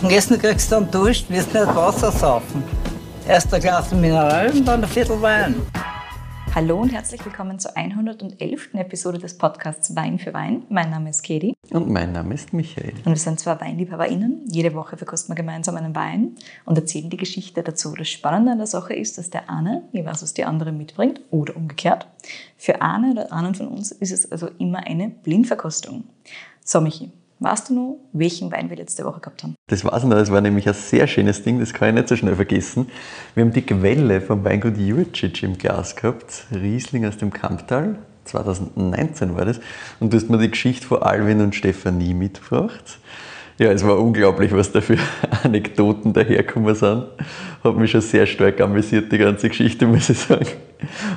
Am Essen kriegst du dann Durst, wirst nicht Wasser saufen. Erst ein Glas Mineral und dann ein Viertel Wein. Hallo und herzlich willkommen zur 111. Episode des Podcasts Wein für Wein. Mein Name ist Katie. Und mein Name ist Michael. Und wir sind zwei WeinliebhaberInnen. Jede Woche verkosten wir gemeinsam einen Wein und erzählen die Geschichte dazu. Das Spannende an der Sache ist, dass der eine jeweils was die andere mitbringt oder umgekehrt. Für eine oder anderen von uns ist es also immer eine Blindverkostung. So, Michi, Weißt du noch, welchen Wein wir letzte Woche gehabt haben? Das weiß ich noch, das war nämlich ein sehr schönes Ding, das kann ich nicht so schnell vergessen. Wir haben die Quelle vom Weingut Juricic im Glas gehabt, Riesling aus dem Kamptal, 2019 war das. Und du hast mir die Geschichte von Alvin und Stefanie mitgebracht. Ja, es war unglaublich, was da für Anekdoten daherkommen sind. Hat mich schon sehr stark amüsiert, die ganze Geschichte, muss ich sagen.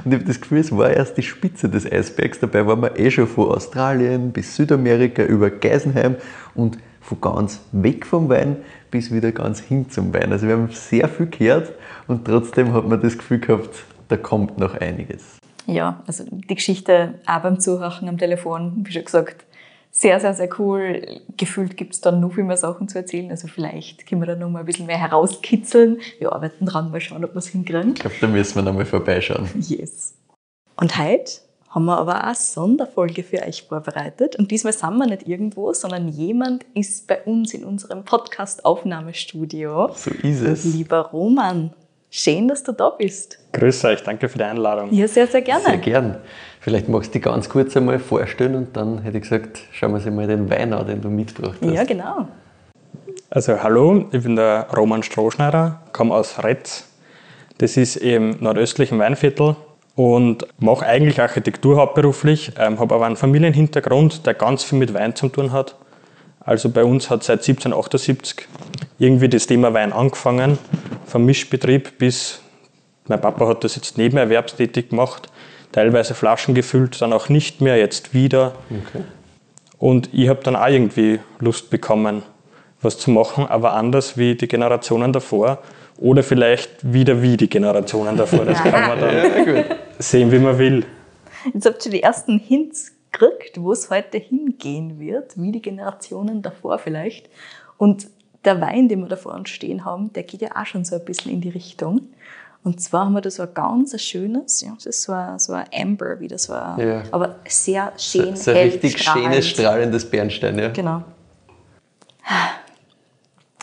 Und ich habe das Gefühl, es war erst die Spitze des Eisbergs. Dabei waren wir eh schon von Australien bis Südamerika über Geisenheim und von ganz weg vom Wein bis wieder ganz hin zum Wein. Also wir haben sehr viel gehört und trotzdem hat man das Gefühl gehabt, da kommt noch einiges. Ja, also die Geschichte auch beim Zuhören am Telefon, wie schon gesagt, sehr, sehr, sehr cool. Gefühlt gibt es dann noch viel mehr Sachen zu erzählen. Also vielleicht können wir da noch mal ein bisschen mehr herauskitzeln. Wir arbeiten dran, mal schauen, ob wir es hinkriegen. Ich glaube, da müssen wir noch mal vorbeischauen. Yes. Und heute haben wir aber auch eine Sonderfolge für euch vorbereitet. Und diesmal sind wir nicht irgendwo, sondern jemand ist bei uns in unserem Podcast-Aufnahmestudio. So ist es. Lieber Roman, schön, dass du da bist. Grüß euch, danke für die Einladung. Ja, sehr, sehr gerne. Sehr gern. Vielleicht magst du dich ganz kurz einmal vorstellen und dann hätte ich gesagt, schauen wir uns mal den Wein an, den du mitgebracht hast. Ja, genau. Also hallo, ich bin der Roman Strohschneider, komme aus Retz. Das ist im nordöstlichen Weinviertel und mache eigentlich Architektur hauptberuflich, ähm, habe aber einen Familienhintergrund, der ganz viel mit Wein zu tun hat. Also bei uns hat seit 1778 irgendwie das Thema Wein angefangen, vom Mischbetrieb bis, mein Papa hat das jetzt nebenerwerbstätig gemacht teilweise Flaschen gefüllt, dann auch nicht mehr, jetzt wieder. Okay. Und ich habe dann auch irgendwie Lust bekommen, was zu machen, aber anders wie die Generationen davor oder vielleicht wieder wie die Generationen davor. Das kann man dann ja, sehen, wie man will. Jetzt habt ihr die ersten Hints gekriegt, wo es heute hingehen wird, wie die Generationen davor vielleicht. Und der Wein, den wir da vor uns stehen haben, der geht ja auch schon so ein bisschen in die Richtung. Und zwar haben wir da so ein ganz schönes, ja, das ist so ein, so ein Amber, wie das war, ja. aber sehr schön So, so ein richtig strahlend. schönes, strahlendes Bernstein, ja. Genau.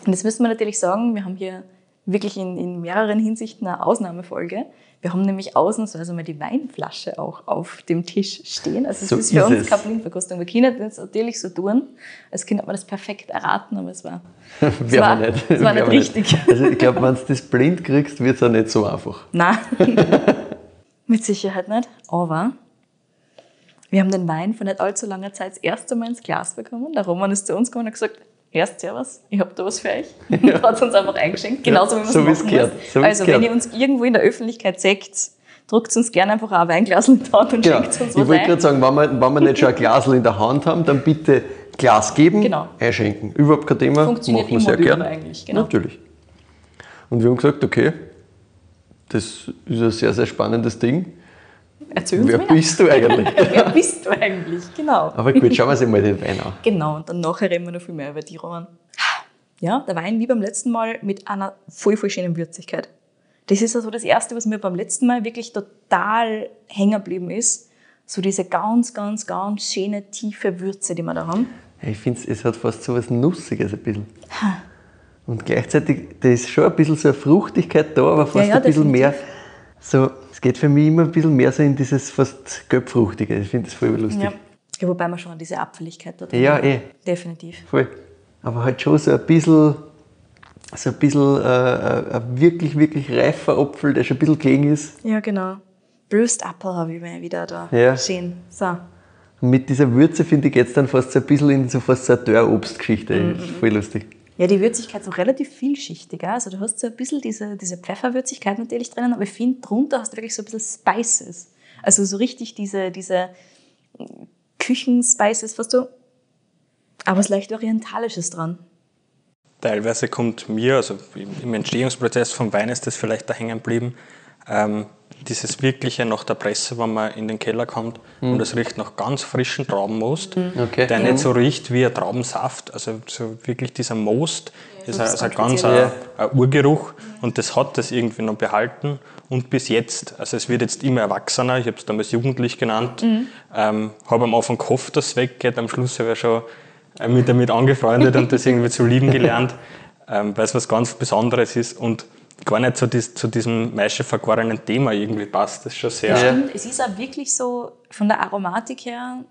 Und jetzt müssen wir natürlich sagen, wir haben hier wirklich in, in mehreren Hinsichten eine Ausnahmefolge. Wir haben nämlich ausnahmsweise mal die Weinflasche auch auf dem Tisch stehen. Also es so ist für uns keine Blindverkostung. Wir können das natürlich so tun, als könnte man das perfekt erraten, aber es war, es war, nicht. Es war nicht richtig. Nicht. Also ich glaube, wenn du das blind kriegst, wird es auch nicht so einfach. Nein, mit Sicherheit nicht. Aber wir haben den Wein vor nicht allzu langer Zeit das erste Mal ins Glas bekommen. Der Roman ist zu uns gekommen und hat gesagt, erst Servus, ich habe da was für euch. Ja. Hat uns einfach eingeschenkt, genauso wie wir so es machen so Also wenn ihr uns irgendwo in der Öffentlichkeit seht, drückt uns gerne einfach ein Weinglas in die Hand und genau. schenkt uns was Ich wollte gerade sagen, wenn wir, wenn wir nicht schon ein Glas in der Hand haben, dann bitte Glas geben, genau. einschenken. Überhaupt kein Thema, Funktioniert machen wir sehr gerne. eigentlich. Genau. Natürlich. Und wir haben gesagt, okay, das ist ein sehr, sehr spannendes Ding. Erzähl uns Wer mehr. bist du eigentlich? Wer bist du eigentlich? Genau. Aber gut, schauen wir uns mal den Wein an. Genau, und dann nachher reden wir noch viel mehr über die Roman. Ja, der Wein wie beim letzten Mal mit einer voll, voll schönen Würzigkeit. Das ist also das Erste, was mir beim letzten Mal wirklich total hängen geblieben ist. So diese ganz, ganz, ganz schöne, tiefe Würze, die wir da haben. Ich finde, es hat fast so was Nussiges ein bisschen. Und gleichzeitig, da ist schon ein bisschen so eine Fruchtigkeit da, aber fast ja, ja, ein bisschen definitiv. mehr so es geht für mich immer ein bisschen mehr so in dieses fast Gelbfruchtige. Ich finde das voll lustig. Ja. ja, wobei man schon diese Abfälligkeit dort Ja, eh. Definitiv. Voll. Aber halt schon so ein bisschen, so ein bisschen äh, ein wirklich, wirklich reifer Apfel, der schon ein bisschen gelegen ist. Ja, genau. Bruised Apple habe ich mir wieder da ja. stehen. So. Und mit dieser Würze, finde ich, geht es dann fast so ein bisschen in so fast so eine Dörrobstgeschichte. Mhm. Voll lustig. Ja, die Würzigkeit so relativ vielschichtiger. Also du hast so ein bisschen diese, diese Pfefferwürzigkeit natürlich drinnen, aber ich finde, drunter hast du wirklich so ein bisschen Spices. Also so richtig diese, diese Küchenspices, fast so, aber was leicht Orientalisches dran. Teilweise kommt mir, also im Entstehungsprozess vom Wein ist das vielleicht da hängen geblieben, ähm, dieses wirkliche nach der Presse, wenn man in den Keller kommt und es riecht nach ganz frischen Traubenmost, Okay. der nicht so riecht wie ein Traubensaft, also so wirklich dieser Most ist ein, ist ein ganz ein, ein Urgeruch und das hat das irgendwie noch behalten und bis jetzt, also es wird jetzt immer erwachsener, ich habe es damals jugendlich genannt, ähm, habe am Anfang gehofft, dass es weggeht, am Schluss habe ich schon äh, mich damit angefreundet und das irgendwie zu lieben gelernt, ähm, weil es was ganz Besonderes ist. Und gar nicht zu, dies, zu diesem maischevergorenen Thema irgendwie passt. Das ist schon sehr... Ja. Und es ist auch wirklich so von der Aromatik her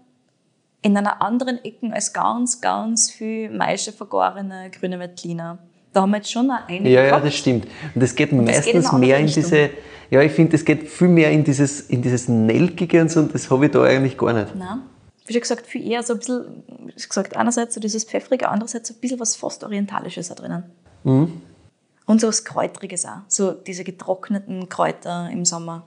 in einer anderen Ecke als ganz, ganz viel Maische vergorene grüne Veltliner. Da haben wir jetzt schon einige Ja, ja, das stimmt. Und das geht das geht in meistens eine andere mehr in Richtung. diese, ja, ich finde, das geht viel mehr in dieses, in dieses Nelkige und so, und das habe ich da eigentlich gar nicht. Nein. Wie schon gesagt, viel eher so ein bisschen, wie gesagt, einerseits so dieses Pfeffrige, andererseits so ein bisschen was fast Orientalisches da drinnen. Mhm. Und so was Kräutriges auch. So diese getrockneten Kräuter im Sommer.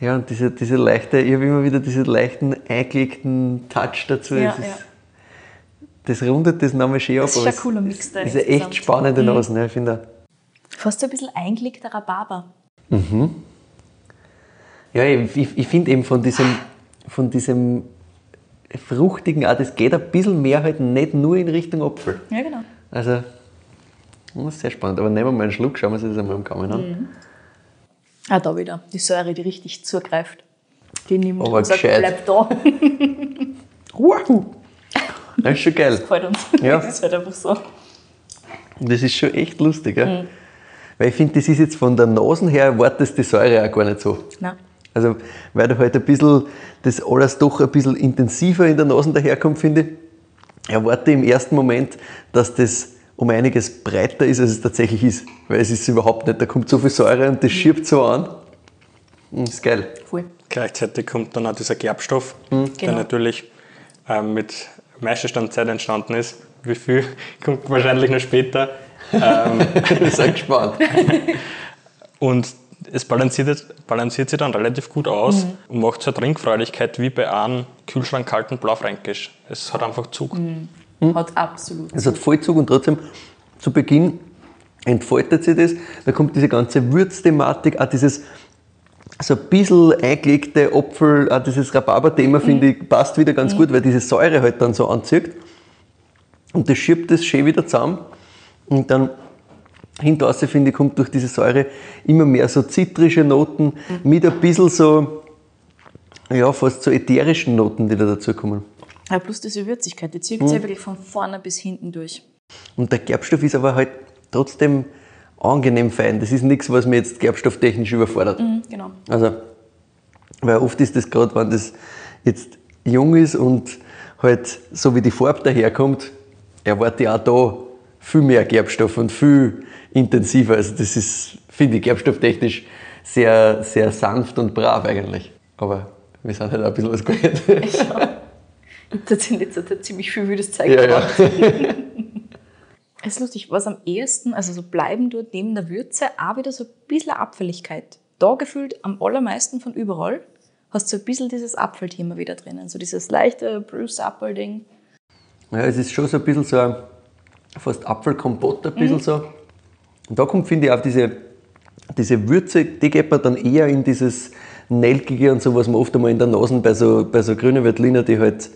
Ja, und diese, diese leichte, ich habe immer wieder diesen leichten, eingelegten Touch dazu. Ja, das, ist, ja. das rundet das nochmal schön ab. Das ist ein cooler Mix da Das ist eine echt insgesamt. Mhm. spannende Nase, ne, ich finde. Fast so ein bisschen eingelegter Rhabarber. Ja, ich, ich, ich finde eben von diesem, von diesem Fruchtigen, auch, das geht ein bisschen mehr halt nicht nur in Richtung Apfel. Ja, genau. Also, das ist sehr spannend. Aber nehmen wir mal einen Schluck, schauen wir uns das einmal am Gaumen an. Ah, da wieder. Die Säure, die richtig zugreift. Die nimmt Aber und sagt, gescheit. bleib da. Wow. Das ist schon geil. Gefällt uns. Ja. Das ist halt einfach so. Das ist schon echt lustig, Mhm. ja? Weil ich finde, das ist jetzt von der Nase her, erwartest die Säure auch gar nicht so. Nein. Also, weil da halt ein bisschen, das alles doch ein bisschen intensiver in der Nase daherkommt, finde ich, erwarte im ersten Moment, dass das um einiges breiter ist, als es tatsächlich ist. Weil es ist überhaupt nicht. Da kommt so viel Säure und das schiebt so an. Das ist geil. Voll. Gleichzeitig kommt dann auch dieser Gerbstoff, Mhm. der Genau. natürlich ähm, mit Maischestandzeit entstanden ist. Wie viel kommt wahrscheinlich noch später. Ähm, Ich bin gespannt. und es balanciert, balanciert sich dann relativ gut aus Mhm. und macht so eine Trinkfreudigkeit wie bei einem Kühlschrank kalten Blaufränkisch. Es hat einfach Zug. Mhm. Hat absolut. Es hat Vollzug und trotzdem zu Beginn entfaltet sich das. Da kommt diese ganze Würzthematik, auch dieses so ein bisschen eingelegte Apfel, auch dieses Rhabarber-Thema, finde ich, passt wieder ganz gut, weil diese Säure halt dann so anzieht. Und das schiebt das schön wieder zusammen. Und dann hinter finde ich, kommt durch diese Säure immer mehr so zitrische Noten mit ein bisschen so, ja, fast so ätherischen Noten, die da dazukommen. Ja, plus diese Würzigkeit, die zieht Mhm. sich wirklich von vorne bis hinten durch. Und der Gerbstoff ist aber halt trotzdem angenehm fein. Das ist nichts, was mir jetzt gerbstofftechnisch überfordert. Mhm, genau. Also, weil oft ist das gerade, wenn das jetzt jung ist und halt so wie die Farbe daherkommt, erwarte ich auch da viel mehr Gerbstoff und viel intensiver. Also das ist, finde ich, gerbstofftechnisch sehr, sehr sanft und brav eigentlich. Aber wir sind halt auch ein bisschen was gewöhnt. Das sind jetzt halt ziemlich viel wildes Zeug ja, ja. gemacht. Es ist lustig, was am ehesten, also so bleiben dort neben der Würze, auch wieder so ein bisschen Abfälligkeit. Da gefühlt am allermeisten von überall hast du so ein bisschen dieses Apfelthema wieder drinnen. So dieses leichte Bruce-Apfel-Ding. Ja, es ist schon so ein bisschen so ein fast Apfelkompott, ein bisschen so. Und da kommt, finde ich, auch diese, diese Würze, die geht man dann eher in dieses Nelkige und so, was man oft einmal in der Nase bei so, bei so grünen Veltliner, die halt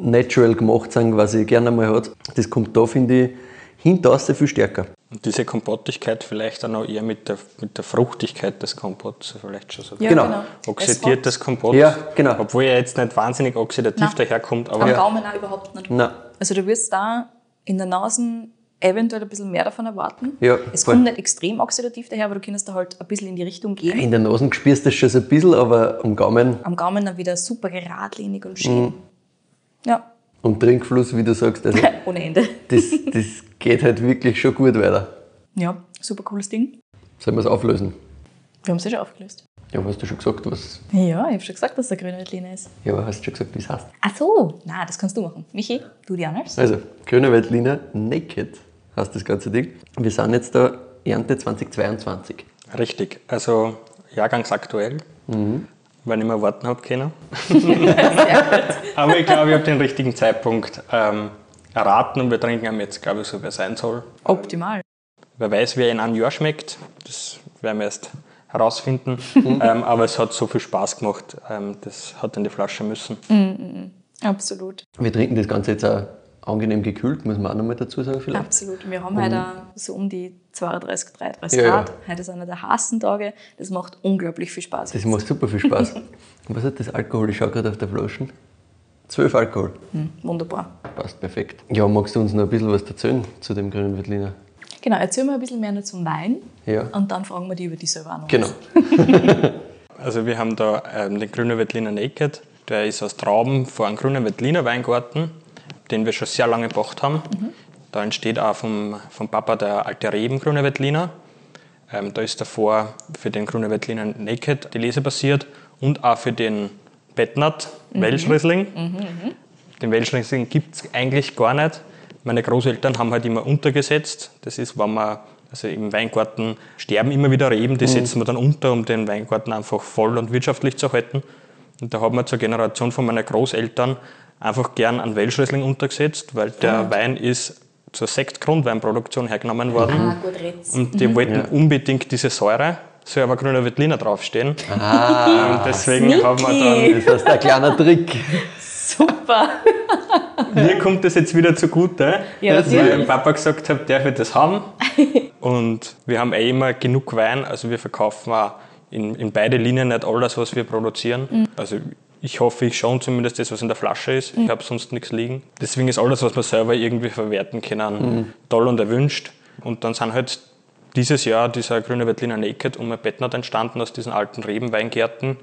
natural gemacht sind, was ich gerne einmal hat. Das kommt da, finde ich, hinterher viel stärker. Und diese Kompottigkeit vielleicht dann auch eher mit der, mit der Fruchtigkeit des Kompotts vielleicht schon so. Ja, Genau. Oxidiertes Kompott. Ja, genau. Obwohl er jetzt nicht wahnsinnig oxidativ Nein. daherkommt, aber Am Gaumen auch überhaupt nicht. Na, Also du wirst da in der Nase eventuell ein bisschen mehr davon erwarten. Ja, es voll. kommt nicht extrem oxidativ daher, aber du kannst da halt ein bisschen in die Richtung gehen. in der Nase spürst du das schon so ein bisschen, aber am Gaumen Am Gaumen dann wieder super geradlinig und schön. Mhm. Ja, und Trinkfluss, wie du sagst, also ohne Ende. das, das geht halt wirklich schon gut weiter. Ja, super cooles Ding. Sollen wir es auflösen? Wir haben es ja schon aufgelöst. Ja, hast du schon gesagt, was. Ja, ich habe schon gesagt, dass der grüne Veltliner ist. Ja, aber hast du schon gesagt, wie es heißt? Ach so, na, das kannst du machen. Michi, du die anders. Also, Grüne Veltliner Naked heißt das ganze Ding. Wir sind jetzt da Ernte 2022. richtig. Also jahrgangsaktuell, Mhm. Weil ich mehr warten habe können. Aber ich glaube, ich habe den richtigen Zeitpunkt ähm, erraten und wir trinken ihn jetzt, glaube ich, so wie er sein soll. Optimal. Wer weiß, wie er in einem Jahr schmeckt, das werden wir erst herausfinden. ähm, aber es hat so viel Spaß gemacht, ähm, das hat in die Flasche müssen. Absolut. Wir trinken das Ganze jetzt auch angenehm gekühlt, muss man auch nochmal dazu sagen vielleicht. Absolut. Wir haben heute auch so um die 32, 33 Ja, ja. Grad. Heute ist einer der heißen Tage. Das macht unglaublich viel Spaß. Das macht super viel Spaß. Und was hat das Alkohol? Ich schaue gerade auf der Flasche. 12 Alkohol. Wunderbar. Passt perfekt. Ja, magst du uns noch ein bisschen was erzählen zu dem grünen Veltliner? Genau, erzähl mir ein bisschen mehr noch zum Wein. Ja. Und dann fragen wir die über die selber auch noch. Genau. Also wir haben da ähm, den grünen Veltliner Naked. Der ist aus Trauben vor einem grünen Veltliner Weingarten, den wir schon sehr lange gebracht haben. Da entsteht auch vom, vom Papa der alte Reben grüne Veltliner. Ähm, da ist davor für den grünen Veltliner Naked die Lese basiert und auch für den Bettnat Welschriesling. Den Welschriesling gibt es eigentlich gar nicht. Meine Großeltern haben halt immer untergesetzt. Das ist, wenn man, also im Weingarten sterben immer wieder Reben, die setzen wir dann unter, um den Weingarten einfach voll und wirtschaftlich zu halten. Und da hat man zur Generation von meinen Großeltern einfach gern einen Welschriesling untergesetzt, weil der Wein ist zur Sekt-Grundweinproduktion hergenommen worden. Ah, gut red's. Und die wollten Ja. unbedingt diese Säure, soll aber grüner Veltliner draufstehen. und deswegen haben wir dann Das ist ein kleiner Trick. Super. Mir kommt das jetzt wieder zugute, Ja, dass ich dem Papa gesagt habe, darf ich das haben? Und wir haben eh immer genug Wein, also wir verkaufen auch in, in beide Linien nicht alles, was wir produzieren. Mhm. Also ich hoffe, ich schon zumindest das, was in der Flasche ist. Ich habe sonst nichts liegen. Deswegen ist alles, was wir selber irgendwie verwerten können, toll und erwünscht. Und dann sind halt dieses Jahr dieser grüne Veltliner Naked um ein Bettnat entstanden aus diesen alten Rebenweingärten,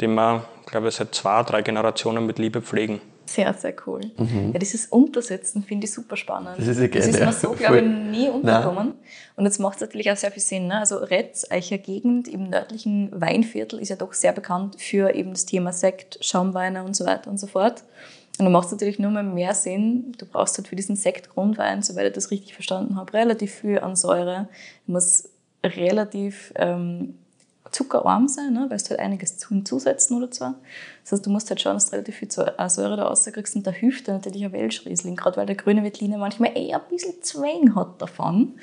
den wir, glaube ich, seit zwei, drei Generationen mit Liebe pflegen. Sehr, sehr cool. Ja, dieses Untersetzen finde ich super spannend. Das ist ja geil, Das ist ja. mir so, glaube ich, nie unterkommen. Und jetzt macht es natürlich auch sehr viel Sinn. Ne? Also Retz, Eicher Gegend im nördlichen Weinviertel ist ja doch sehr bekannt für eben das Thema Sekt, Schaumweine und so weiter und so fort. Und dann macht es natürlich nur mal mehr Sinn. Du brauchst halt für diesen Sekt-Grundwein, soweit ich das richtig verstanden habe, relativ viel an Säure. Du musst relativ ähm, zuckerarm sein, ne? weil du halt einiges hinzusetzen oder zwar. Das heißt, du musst halt schauen, dass du relativ viel äh, Säure da rauskriegst und da hilft dir natürlich ein Welschriesling, gerade weil der grüne Veltliner manchmal eher ein bisschen Zwang hat davon.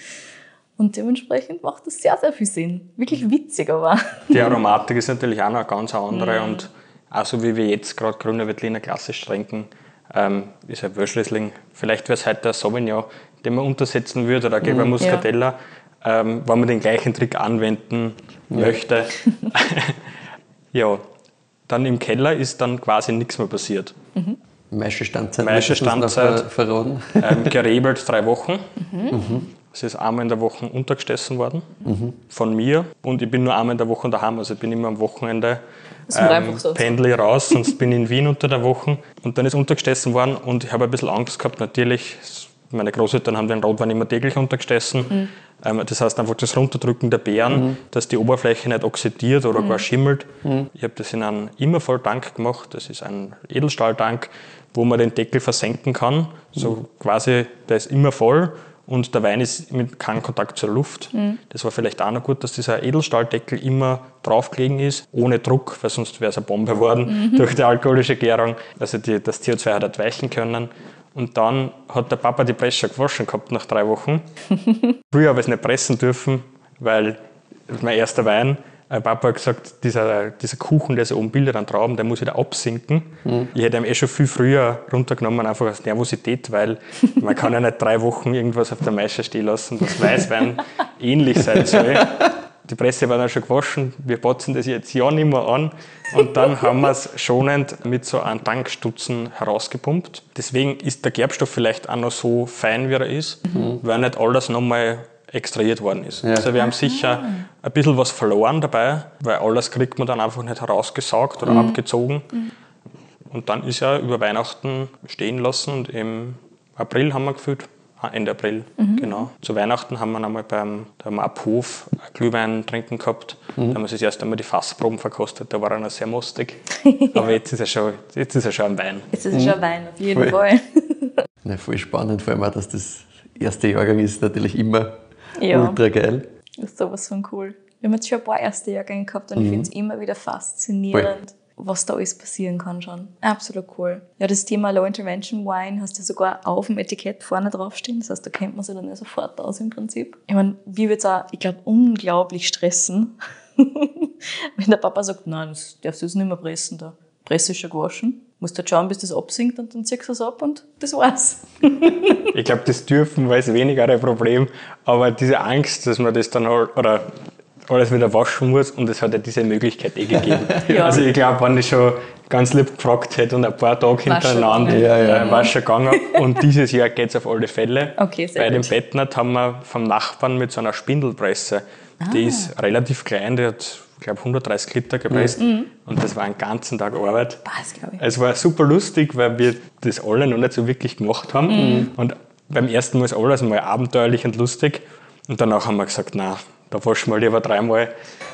Und dementsprechend macht das sehr, sehr viel Sinn. Wirklich witzig aber. Die Aromatik ist natürlich auch noch eine ganz andere und auch so wie wir jetzt gerade grüne Veltliner klassisch trinken, ähm, ist ein Wölschriesling. Vielleicht wäre es heute der Sauvignon, den man untersetzen würde, oder ein gelber Muscatella, ähm, wenn man den gleichen Trick anwenden möchte. ja, dann im Keller ist dann quasi nichts mehr passiert. Meiste Standzeit. Meiste möchtest du uns noch Standzeit. ver- Verraten. ähm, gerebelt drei Wochen. Es ist einmal in der Woche untergestessen worden von mir und ich bin nur einmal in der Woche daheim. Also ich bin immer am Wochenende einfach so. pendle raus, sonst bin ich in Wien unter der Woche. Und dann ist untergestessen worden und ich habe ein bisschen Angst gehabt, natürlich. Meine Großeltern haben den Rotwein immer täglich untergestessen. Ähm, das heißt einfach das Runterdrücken der Beeren, dass die Oberfläche nicht oxidiert oder gar schimmelt. Ich habe das in einem Immervolltank gemacht. Das ist ein Edelstahltank, wo man den Deckel versenken kann. So quasi, der ist immer voll und der Wein ist mit keinem Kontakt zur Luft. Das war vielleicht auch noch gut, dass dieser Edelstahldeckel immer draufgelegen ist, ohne Druck, weil sonst wäre es eine Bombe geworden durch die alkoholische Gärung. Also die, das CO2 hat entweichen können. Und dann hat der Papa die Presse gewaschen gehabt nach drei Wochen. Früher habe ich es nicht pressen dürfen, weil mein erster Wein. Mein Papa hat gesagt, dieser, dieser Kuchen, der so oben bildet an Trauben, der muss wieder absinken. Ich hätte ihn eh schon viel früher runtergenommen, einfach aus Nervosität, weil man kann ja nicht drei Wochen irgendwas auf der Maische stehen lassen, das Weißwein ähnlich sein soll. Die Presse war dann schon gewaschen, wir botzen das jetzt ja nicht mehr an. Und dann haben wir es schonend mit so einem Tankstutzen herausgepumpt. Deswegen ist der Gerbstoff vielleicht auch noch so fein, wie er ist, weil nicht alles nochmal extrahiert worden ist. Also wir haben sicher ein bisschen was verloren dabei, weil alles kriegt man dann einfach nicht herausgesaugt oder abgezogen. Und dann ist er über Weihnachten stehen lassen und im April haben wir gefüllt. Ende April, genau. Zu Weihnachten haben wir einmal beim da haben wir ab Hof ein Glühwein trinken gehabt. Da haben wir das erst einmal die Fassproben verkostet, da war er noch sehr mostig. Aber jetzt ist er schon, jetzt ist er schon ein Wein. Jetzt ist es schon ein Wein, auf jeden Voll. Fall. Ja, voll spannend, vor allem auch, dass das erste Jahrgang ist natürlich immer Ja. ultra geil. Das ist sowas von cool. Wir haben jetzt schon ein paar erste Jahrgänge gehabt und ich finde es immer wieder faszinierend, was da alles passieren kann schon. Absolut cool. Ja, das Thema Low Intervention Wine hast du sogar auf dem Etikett vorne draufstehen. Das heißt, da kennt man sich dann ja sofort aus im Prinzip. Ich meine, wie wird es auch, ich glaube, unglaublich stressen, Wenn der Papa sagt, nein, das darfst du jetzt nicht mehr pressen, da Presse ist schon gewaschen. Musst halt schauen, bis das absinkt und dann ziehst du es ab und das war's. ich glaube, das dürfen war jetzt weniger ein Problem, aber diese Angst, dass man das dann halt, oder alles wieder waschen muss und es hat ja diese Möglichkeit eh gegeben. Ja. Also ich glaube, wenn ich schon ganz lieb gefragt hätte und ein paar Tage hintereinander gegangen. Ja, ja. äh, war schon gegangen. Und dieses Jahr geht es auf alle Fälle. Okay, sehr Bei dem. Bettnert haben wir vom Nachbarn mit so einer Spindelpresse. Die ist relativ klein, die hat, ich glaube, 130 Liter gepresst. Mhm. Und das war einen ganzen Tag Arbeit. Passt, glaube ich. Es war super lustig, weil wir das alle noch nicht so wirklich gemacht haben. Mhm. Und beim ersten Mal ist alles mal abenteuerlich und lustig. Und danach haben wir gesagt, na, da waschen wir lieber dreimal.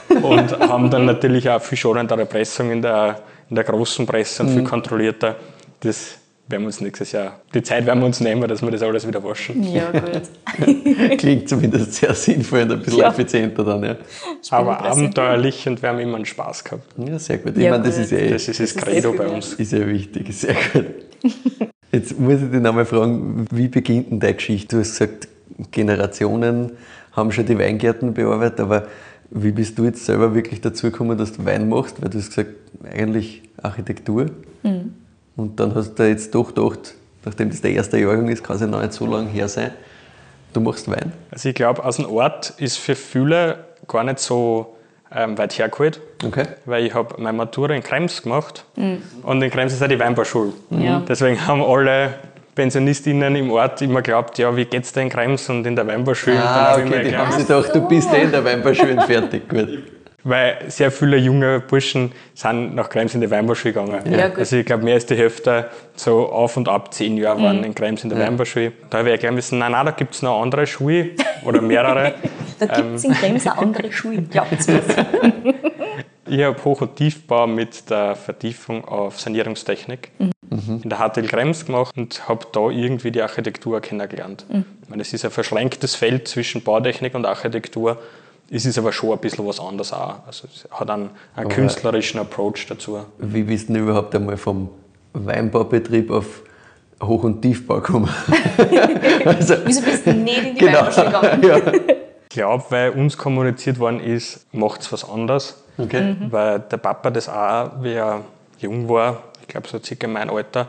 Und haben dann natürlich auch viel schonendere Pressung in der, in der großen Presse und viel Mhm. kontrollierter. Das werden wir uns nächstes Jahr, die Zeit werden wir uns nehmen, dass wir das alles wieder waschen. Ja, gut. Klingt zumindest sehr sinnvoll und ein bisschen Ja. effizienter dann, ja. Aber abenteuerlich und wir haben immer einen Spaß gehabt. Ja, sehr gut. Ich Ja, meine, das gut. ist eh Das ist das Das Credo bei uns. ist ja wichtig, sehr gut. Jetzt muss ich dich nochmal fragen, wie beginnt denn deine Geschichte? Du hast gesagt, Generationen haben schon die Weingärten bearbeitet, aber wie bist du jetzt selber wirklich dazu gekommen, dass du Wein machst? Weil du hast gesagt, eigentlich Architektur. Und dann hast du jetzt doch gedacht, nachdem das der erste Jahrgang ist, kann es ja noch nicht so lange her sein, du machst Wein. Also ich glaube, aus dem Ort ist für viele gar nicht so ähm, weit hergeholt. Okay. weil ich habe meine Matura in Krems gemacht und in Krems ist auch die Weinbauschule. Ja. Deswegen haben alle Pensionistinnen im Ort immer geglaubt, ja, wie geht's da in Krems und in der dann Ah, okay, die haben sich gedacht, du bist eh in der Weinbauschule fertig. Gut. weil sehr viele junge Burschen sind nach Krems in die Weinbauschule gegangen. Ja, also ich glaube, mehr als die Hälfte so auf und ab zehn Jahre waren in Krems in der Weinbauschule. Da habe ich erklären müssen, nein, nein, da gibt es noch andere Schuhe oder mehrere. Da gibt es in Krems auch andere Schulen. Glaubt's mir. Ich habe Hoch- und Tiefbau mit der Vertiefung auf Sanierungstechnik in der HTL Krems gemacht und habe da irgendwie die Architektur kennengelernt. Ich meine, es ist ein verschränktes Feld zwischen Bautechnik und Architektur. Es ist aber schon ein bisschen was anderes auch. Also es hat einen, einen künstlerischen Approach dazu. Wie bist du denn überhaupt einmal vom Weinbaubetrieb auf Hoch- und Tiefbau gekommen? also, Wieso bist du nicht in die genau. Weinbauschule gegangen? ja. Ich glaube, weil uns kommuniziert worden ist, macht es was anderes. Okay. Weil der Papa das auch, wie er jung war, ich glaube so circa mein Alter,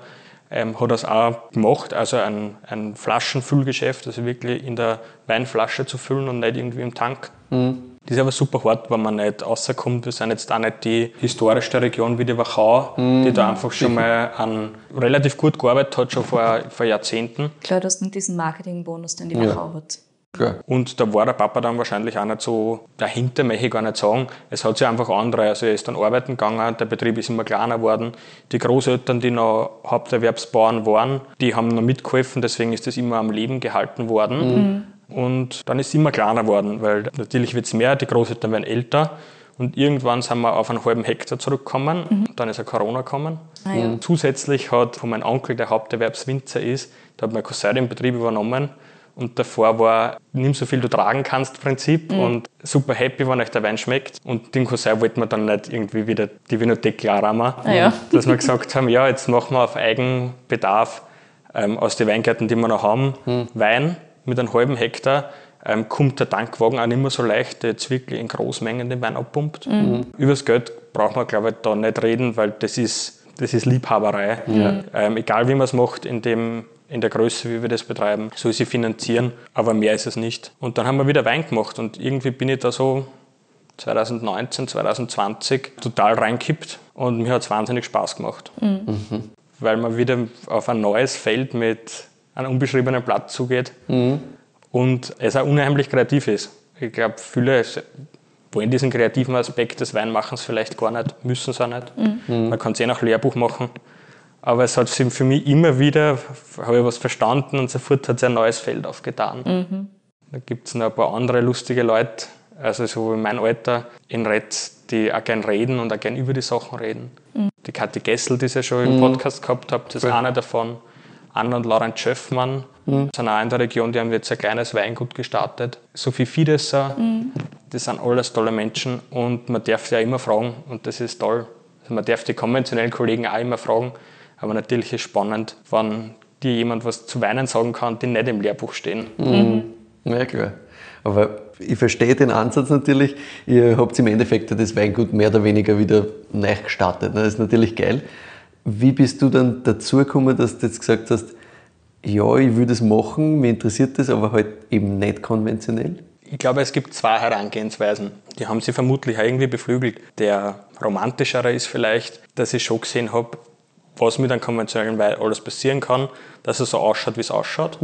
ähm, hat das auch gemacht, also ein, ein Flaschenfüllgeschäft, also wirklich in der Weinflasche zu füllen und nicht irgendwie im Tank. Das ist aber super hart, wenn man nicht rauskommt. Wir sind jetzt auch nicht die historischste Region wie die Wachau, die da einfach schon mal an, relativ gut gearbeitet hat, schon vor, vor Jahrzehnten. Klar, du hast nicht diesen Marketingbonus, den die Ja. Wachau hat. Klar. Und da war der Papa dann wahrscheinlich auch nicht so dahinter, möchte ich gar nicht sagen. Es hat sich einfach andere. Also er ist dann arbeiten gegangen, der Betrieb ist immer kleiner geworden. Die Großeltern, die noch Haupterwerbsbauern waren, die haben noch mitgeholfen, deswegen ist das immer am Leben gehalten worden. Und dann ist es immer kleiner geworden, weil natürlich wird es mehr, die Großeltern werden älter. Und irgendwann sind wir auf einen halben Hektar zurückgekommen. Dann ist ja Corona gekommen. Ah, ja. Zusätzlich hat von meinem Onkel, der Haupterwerbswinzer ist, der hat mein Cousin den Betrieb übernommen. Und davor war, nimm so viel du tragen kannst, Prinzip. Und super happy, wenn euch der Wein schmeckt. Und den Cousin wollten wir dann nicht irgendwie wieder die Vinothek klarrahmen. Ah, ja. Dass wir gesagt haben, ja, jetzt machen wir auf Eigenbedarf ähm, aus den Weingärten, die wir noch haben, Wein mit einem halben Hektar. Ähm, kommt der Tankwagen auch nicht mehr so leicht, der jetzt wirklich in Großmengen den Wein abpumpt. Über das Geld braucht man, glaube ich, da nicht reden, weil das ist, das ist Liebhaberei. Ähm, egal wie man es macht, in, dem, in der Größe, wie wir das betreiben, soll sie finanzieren, aber mehr ist es nicht. Und dann haben wir wieder Wein gemacht und irgendwie bin ich da so 2019, 2020 total reinkippt und mir hat es wahnsinnig Spaß gemacht. Weil man wieder auf ein neues Feld mit einem unbeschriebenen Blatt zugeht und es auch unheimlich kreativ ist. Ich glaube, viele wollen diesen kreativen Aspekt des Weinmachens vielleicht gar nicht, müssen es auch nicht. Man kann es eh nach Lehrbuch machen. Aber es hat sich für mich immer wieder, habe ich was verstanden und sofort hat sich ein neues Feld aufgetan. Da gibt es noch ein paar andere lustige Leute, also so in meinem Alter in Retz, die auch gerne reden und auch gerne über die Sachen reden. Die Kathi Gessel, die ich ja schon im Podcast gehabt habe, das ist einer davon. Anna und Laurent Schöffmann sind auch in der Region, die haben jetzt ein kleines Weingut gestartet. Sophie Fiedesser, das sind alles tolle Menschen und man darf sie auch immer fragen und das ist toll. Also man darf die konventionellen Kollegen auch immer fragen, aber natürlich ist es spannend, wenn dir jemand was zu Weinen sagen kann, die nicht im Lehrbuch stehen. Ja, klar. Aber ich verstehe den Ansatz natürlich. Ihr habt im Endeffekt das Weingut mehr oder weniger wieder neu gestartet. ne? Das ist natürlich geil. Wie bist du dann dazu gekommen, dass du jetzt gesagt hast, ja, ich will das machen, mir interessiert das, aber halt eben nicht konventionell? Ich glaube, es gibt zwei Herangehensweisen. Die haben sie vermutlich auch irgendwie beflügelt. Der romantischere ist vielleicht, dass ich schon gesehen habe, was mit einem konventionellen Wein alles passieren kann, dass er so ausschaut, wie es ausschaut.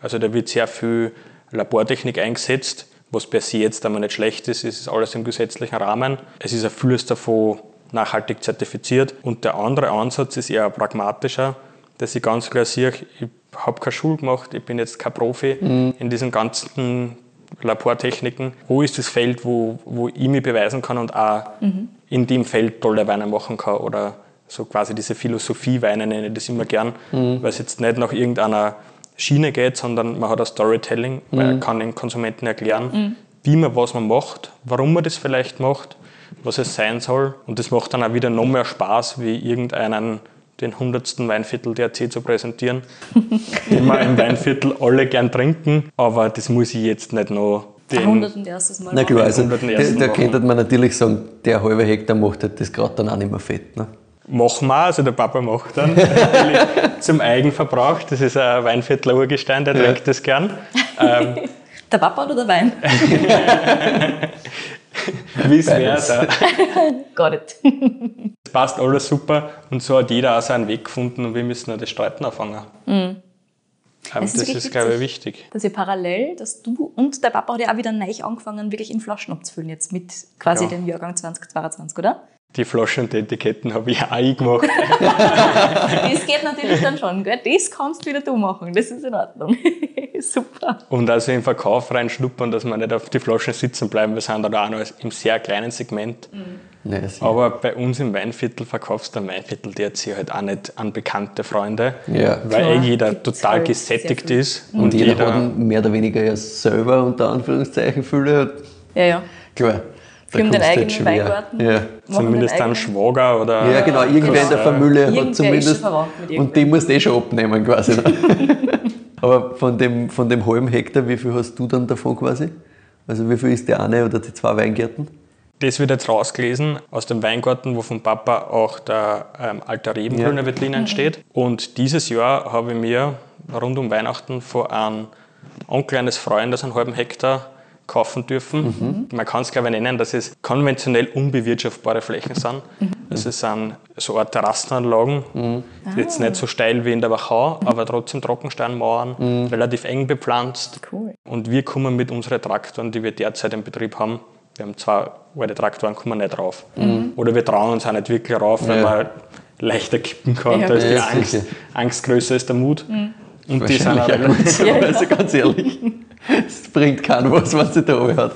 Also da wird sehr viel Labortechnik eingesetzt, was per se jetzt einmal nicht schlecht ist. Es ist alles im gesetzlichen Rahmen. Es ist ein vieles davon nachhaltig zertifiziert. Und der andere Ansatz ist eher pragmatischer, dass ich ganz klar sehe, ich habe keine Schule gemacht, ich bin jetzt kein Profi in diesen ganzen Labortechniken. Wo ist das Feld, wo, wo ich mich beweisen kann und auch in dem Feld tolle Weine machen kann oder so quasi diese Philosophie-Weine nenne ich das immer gern, weil es jetzt nicht nach irgendeiner Schiene geht, sondern man hat ein Storytelling, weil man kann den Konsumenten erklären, wie man was man macht, warum man das vielleicht macht, was es sein soll. Und das macht dann auch wieder noch mehr Spaß, wie irgendeinen den hundertsten Weinviertel DRC zu präsentieren, den wir im Weinviertel alle gern trinken, aber das muss ich jetzt nicht noch den Jahrhunderten erstes Mal Na klar, also da, da könnte man natürlich sagen, der halbe Hektar macht halt das Kraut dann auch nicht mehr fett. Ne? Machen wir, also der Papa macht dann zum Eigenverbrauch. Das ist ein Weinviertler Urgestein, der trinkt das gern. Ähm, Der Papa oder der Wein? Wie es wäre. Got it. Es passt alles super und so hat jeder auch seinen Weg gefunden und wir müssen auch das Streiten anfangen. Ähm, Es ist das ist, glaube ich, wichtig. Dass ihr parallel, dass du und der Papa hat ja auch wieder neu angefangen, wirklich in Flaschen abzufüllen, jetzt mit quasi Ja. dem Jahrgang 2022, oder? Die Flaschen und die Etiketten habe ich auch gemacht. Das geht natürlich dann schon, gell? Das kannst wieder du machen, das ist in Ordnung. Super. Und also im Verkauf reinschnuppern, dass wir nicht auf die Flaschen sitzen bleiben. Wir sind da auch noch im sehr kleinen Segment. Ja, sicher. Aber bei uns im Weinviertel verkaufst du ein Weinviertel DRC halt auch nicht an bekannte Freunde, Ja. weil Klar, eh jeder gibt's total halt gesättigt ist. Und jeder, hat ihn mehr oder weniger ja selber unter Anführungszeichen Fülle. Ja, ja. Klar. Für den eigenen schwer. Weingarten. Ja. Zumindest einen Schwager oder. ja, genau. Irgendwer in der Familie Irgendwer hat ist schon zumindest. verwandt mit Und die musst du eh schon abnehmen quasi. Aber von dem, von dem halben Hektar, wie viel hast du dann davon quasi? Also wie viel ist der eine oder die zwei Weingärten? Das wird jetzt rausgelesen aus dem Weingarten, wo vom Papa auch der ähm, Alter Rebengrüner Ja. Veltlin entsteht. Und dieses Jahr habe ich mir rund um Weihnachten von einem Onkel eines Freundes einen halben Hektar kaufen dürfen. Man kann es glaube ich nennen, dass es konventionell unbewirtschaftbare Flächen sind. Also es sind so Art Terrassenanlagen, die jetzt nicht so steil wie in der Wachau, aber trotzdem Trockensteinmauern, relativ eng bepflanzt. Cool. Und wir kommen mit unseren Traktoren, die wir derzeit im Betrieb haben, wir haben zwei alte Traktoren, kommen nicht rauf. Oder wir trauen uns auch nicht wirklich rauf, weil Ja. man leichter kippen kann. Ja, da ist die Ja, Angst. Angst größer als der Mut. Und die sind auch relativ, gut. Also ganz ehrlich, es bringt keinen was, wenn sie da alle hat.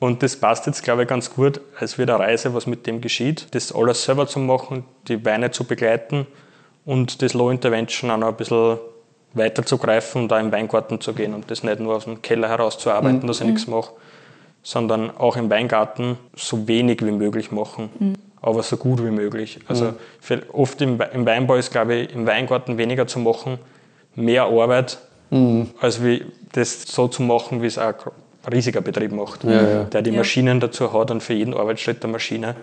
Und das passt jetzt, glaube ich, ganz gut. Es wird eine Reise, was mit dem geschieht. Das alles selber zu machen, die Weine zu begleiten und das Low Intervention auch noch ein bisschen weiter zu greifen und da im Weingarten zu gehen und das nicht nur aus dem Keller heraus zu arbeiten, dass ich nichts mache, sondern auch im Weingarten so wenig wie möglich machen, aber so gut wie möglich. Also für, oft im Weinbau ist, glaube ich, im Weingarten weniger zu machen, mehr Arbeit, als wie das so zu machen, wie es auch ein riesiger Betrieb macht, ja. der die Maschinen dazu hat und für jeden Arbeitsschritt eine Maschine.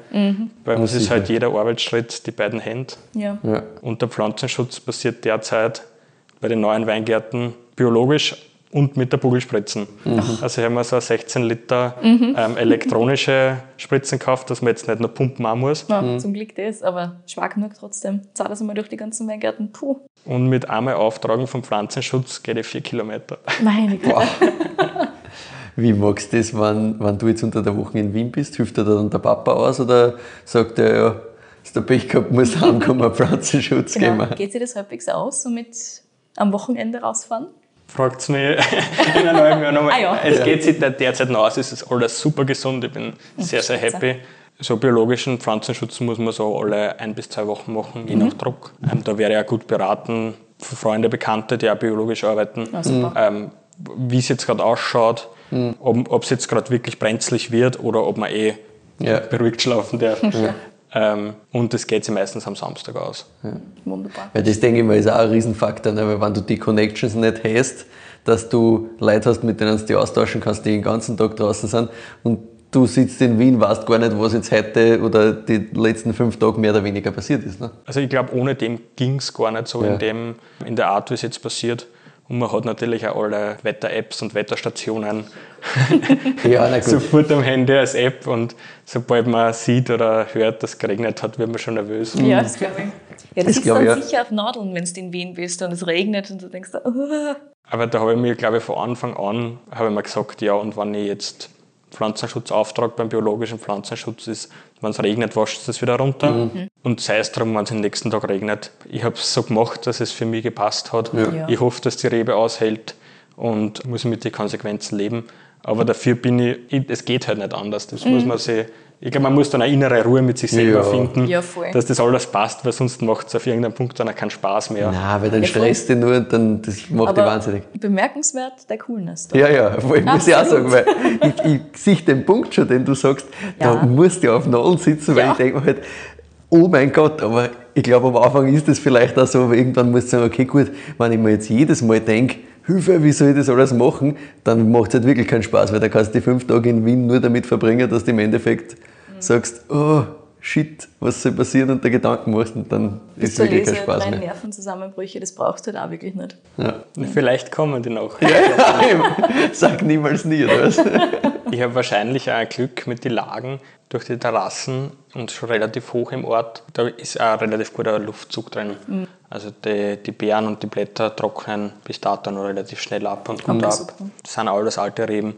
Bei uns ist halt jeder Arbeitsschritt die beiden Hände. Ja. Ja. Und der Pflanzenschutz passiert derzeit bei den neuen Weingärten biologisch und mit der Bugelspritzen. Also haben wir so 16 Liter ähm, elektronische Spritzen gekauft, dass man jetzt nicht nur pumpen muss. Ja, Zum Glück das, aber schwach genug trotzdem. Zahlt das einmal durch die ganzen Weingärten. Puh. Und mit einmal Auftragen vom Pflanzenschutz geht ich vier Kilometer. Meine Güte. Wie magst du das, wenn, wenn du jetzt unter der Woche in Wien bist? Hilft dir da dann der Papa aus oder sagt er, ja, ist der Pech gehabt, muss heimkommen, Pflanzenschutz Genau. geben? Geht sich das halbwegs aus, so mit am Wochenende rausfahren? Fragt es mich in einem halben Jahr nochmal. Ah ja. Es geht sich der- derzeit noch aus, es ist alles super gesund, ich bin sehr, sehr happy. So biologischen Pflanzenschutz muss man so alle ein bis zwei Wochen machen, je nach Druck. Ähm, da wäre ja gut beraten, für Freunde, Bekannte, die auch biologisch arbeiten, Ja, super. ähm, wie es jetzt gerade ausschaut, ob es jetzt gerade wirklich brenzlig wird oder ob man eh Ja. beruhigt schlafen darf. Ähm, und das geht sich meistens am Samstag aus. Wunderbar. Weil das denke ich mal ist auch ein Riesenfaktor, ne? weil wenn du die Connections nicht hast, dass du Leute hast, mit denen du dich austauschen kannst, die den ganzen Tag draußen sind und du sitzt in Wien, weißt gar nicht, was jetzt heute oder die letzten fünf Tage mehr oder weniger passiert ist. Ne? Also ich glaube, ohne dem ging es gar nicht so Ja. in, dem, in der Art, wie es jetzt passiert. Und man hat natürlich auch alle Wetter-Apps und Wetterstationen Ja, na gut. sofort am Handy als App und sobald man sieht oder hört, dass es geregnet hat, wird man schon nervös. Ja, das glaube ich. Ja, Das das ist dann ja. sicher auf Nadeln, wenn du in Wien bist und es regnet und du denkst, oh, Aber da habe ich mir, glaube ich, von Anfang an habe ich mir gesagt, ja, und wenn ich jetzt Pflanzenschutzauftrag beim biologischen Pflanzenschutz ist, wenn es regnet, wascht es das wieder runter. Und sei es darum, wenn es am nächsten Tag regnet. Ich habe es so gemacht, dass es für mich gepasst hat. Ja. Ich hoffe, dass die Rebe aushält und muss mit den Konsequenzen leben. Aber dafür bin ich, ich es geht halt nicht anders. Das muss man sich, ich glaube, man muss dann eine innere Ruhe mit sich selber Ja. finden, Ja, voll. dass das alles passt, weil sonst macht es auf irgendeinem Punkt dann auch keinen Spaß mehr. Nein, weil dann Ja, stresst dich nur und dann, das macht dich aber wahnsinnig. bemerkenswert der Coolness. da. Ja, ja, voll, muss ich auch sagen, weil ich, ich sehe den Punkt schon, den du sagst, Ja. da musst du auf Nadeln sitzen, weil Ja. ich denke mir halt, oh mein Gott, aber ich glaube am Anfang ist das vielleicht auch so, aber irgendwann musst du sagen, okay gut, wenn ich mir jetzt jedes Mal denke, Hilfe, wie soll ich das alles machen, dann macht es halt wirklich keinen Spaß, weil dann kannst du die fünf Tage in Wien nur damit verbringen, dass du im Endeffekt Mhm. sagst, oh shit, was soll passieren und der Gedanken machst und dann Bis ist wirklich kein Lese, Spaß kleine mehr. Nervenzusammenbrüche, das brauchst du halt auch wirklich nicht. Ja. Vielleicht kommen die noch. Sag niemals nie, oder was? Ich habe wahrscheinlich auch ein Glück mit den Lagen durch die Terrassen und schon relativ hoch im Ort. Da ist auch relativ guter Luftzug drin. Also die, die Beeren und die Blätter trocknen bis dato noch relativ schnell ab und gut ab. Das sind alles alte Reben.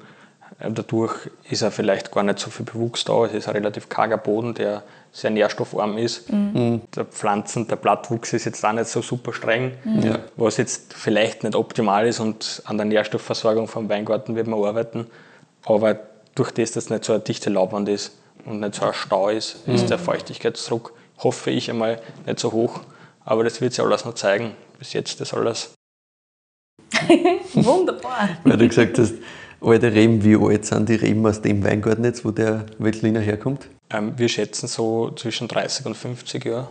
Äh, Dadurch ist er vielleicht gar nicht so viel Bewuchs da. Es ist ein relativ karger Boden, der sehr nährstoffarm ist. Der Pflanzen, der Blattwuchs ist jetzt auch nicht so super streng, Ja. was jetzt vielleicht nicht optimal ist und an der Nährstoffversorgung vom Weingarten wird man arbeiten. Aber durch das, dass nicht so eine dichte Laubwand ist und nicht so ein Stau ist, ist der Feuchtigkeitsdruck, hoffe ich einmal, nicht so hoch. Aber das wird sich alles noch zeigen. Bis jetzt ist alles. Wunderbar. Weil du gesagt hast, alte Reben, wie alt sind die Reben aus dem Weingarten jetzt, wo der Veltliner herkommt? Ähm, wir schätzen so zwischen 30 und 50 Jahre.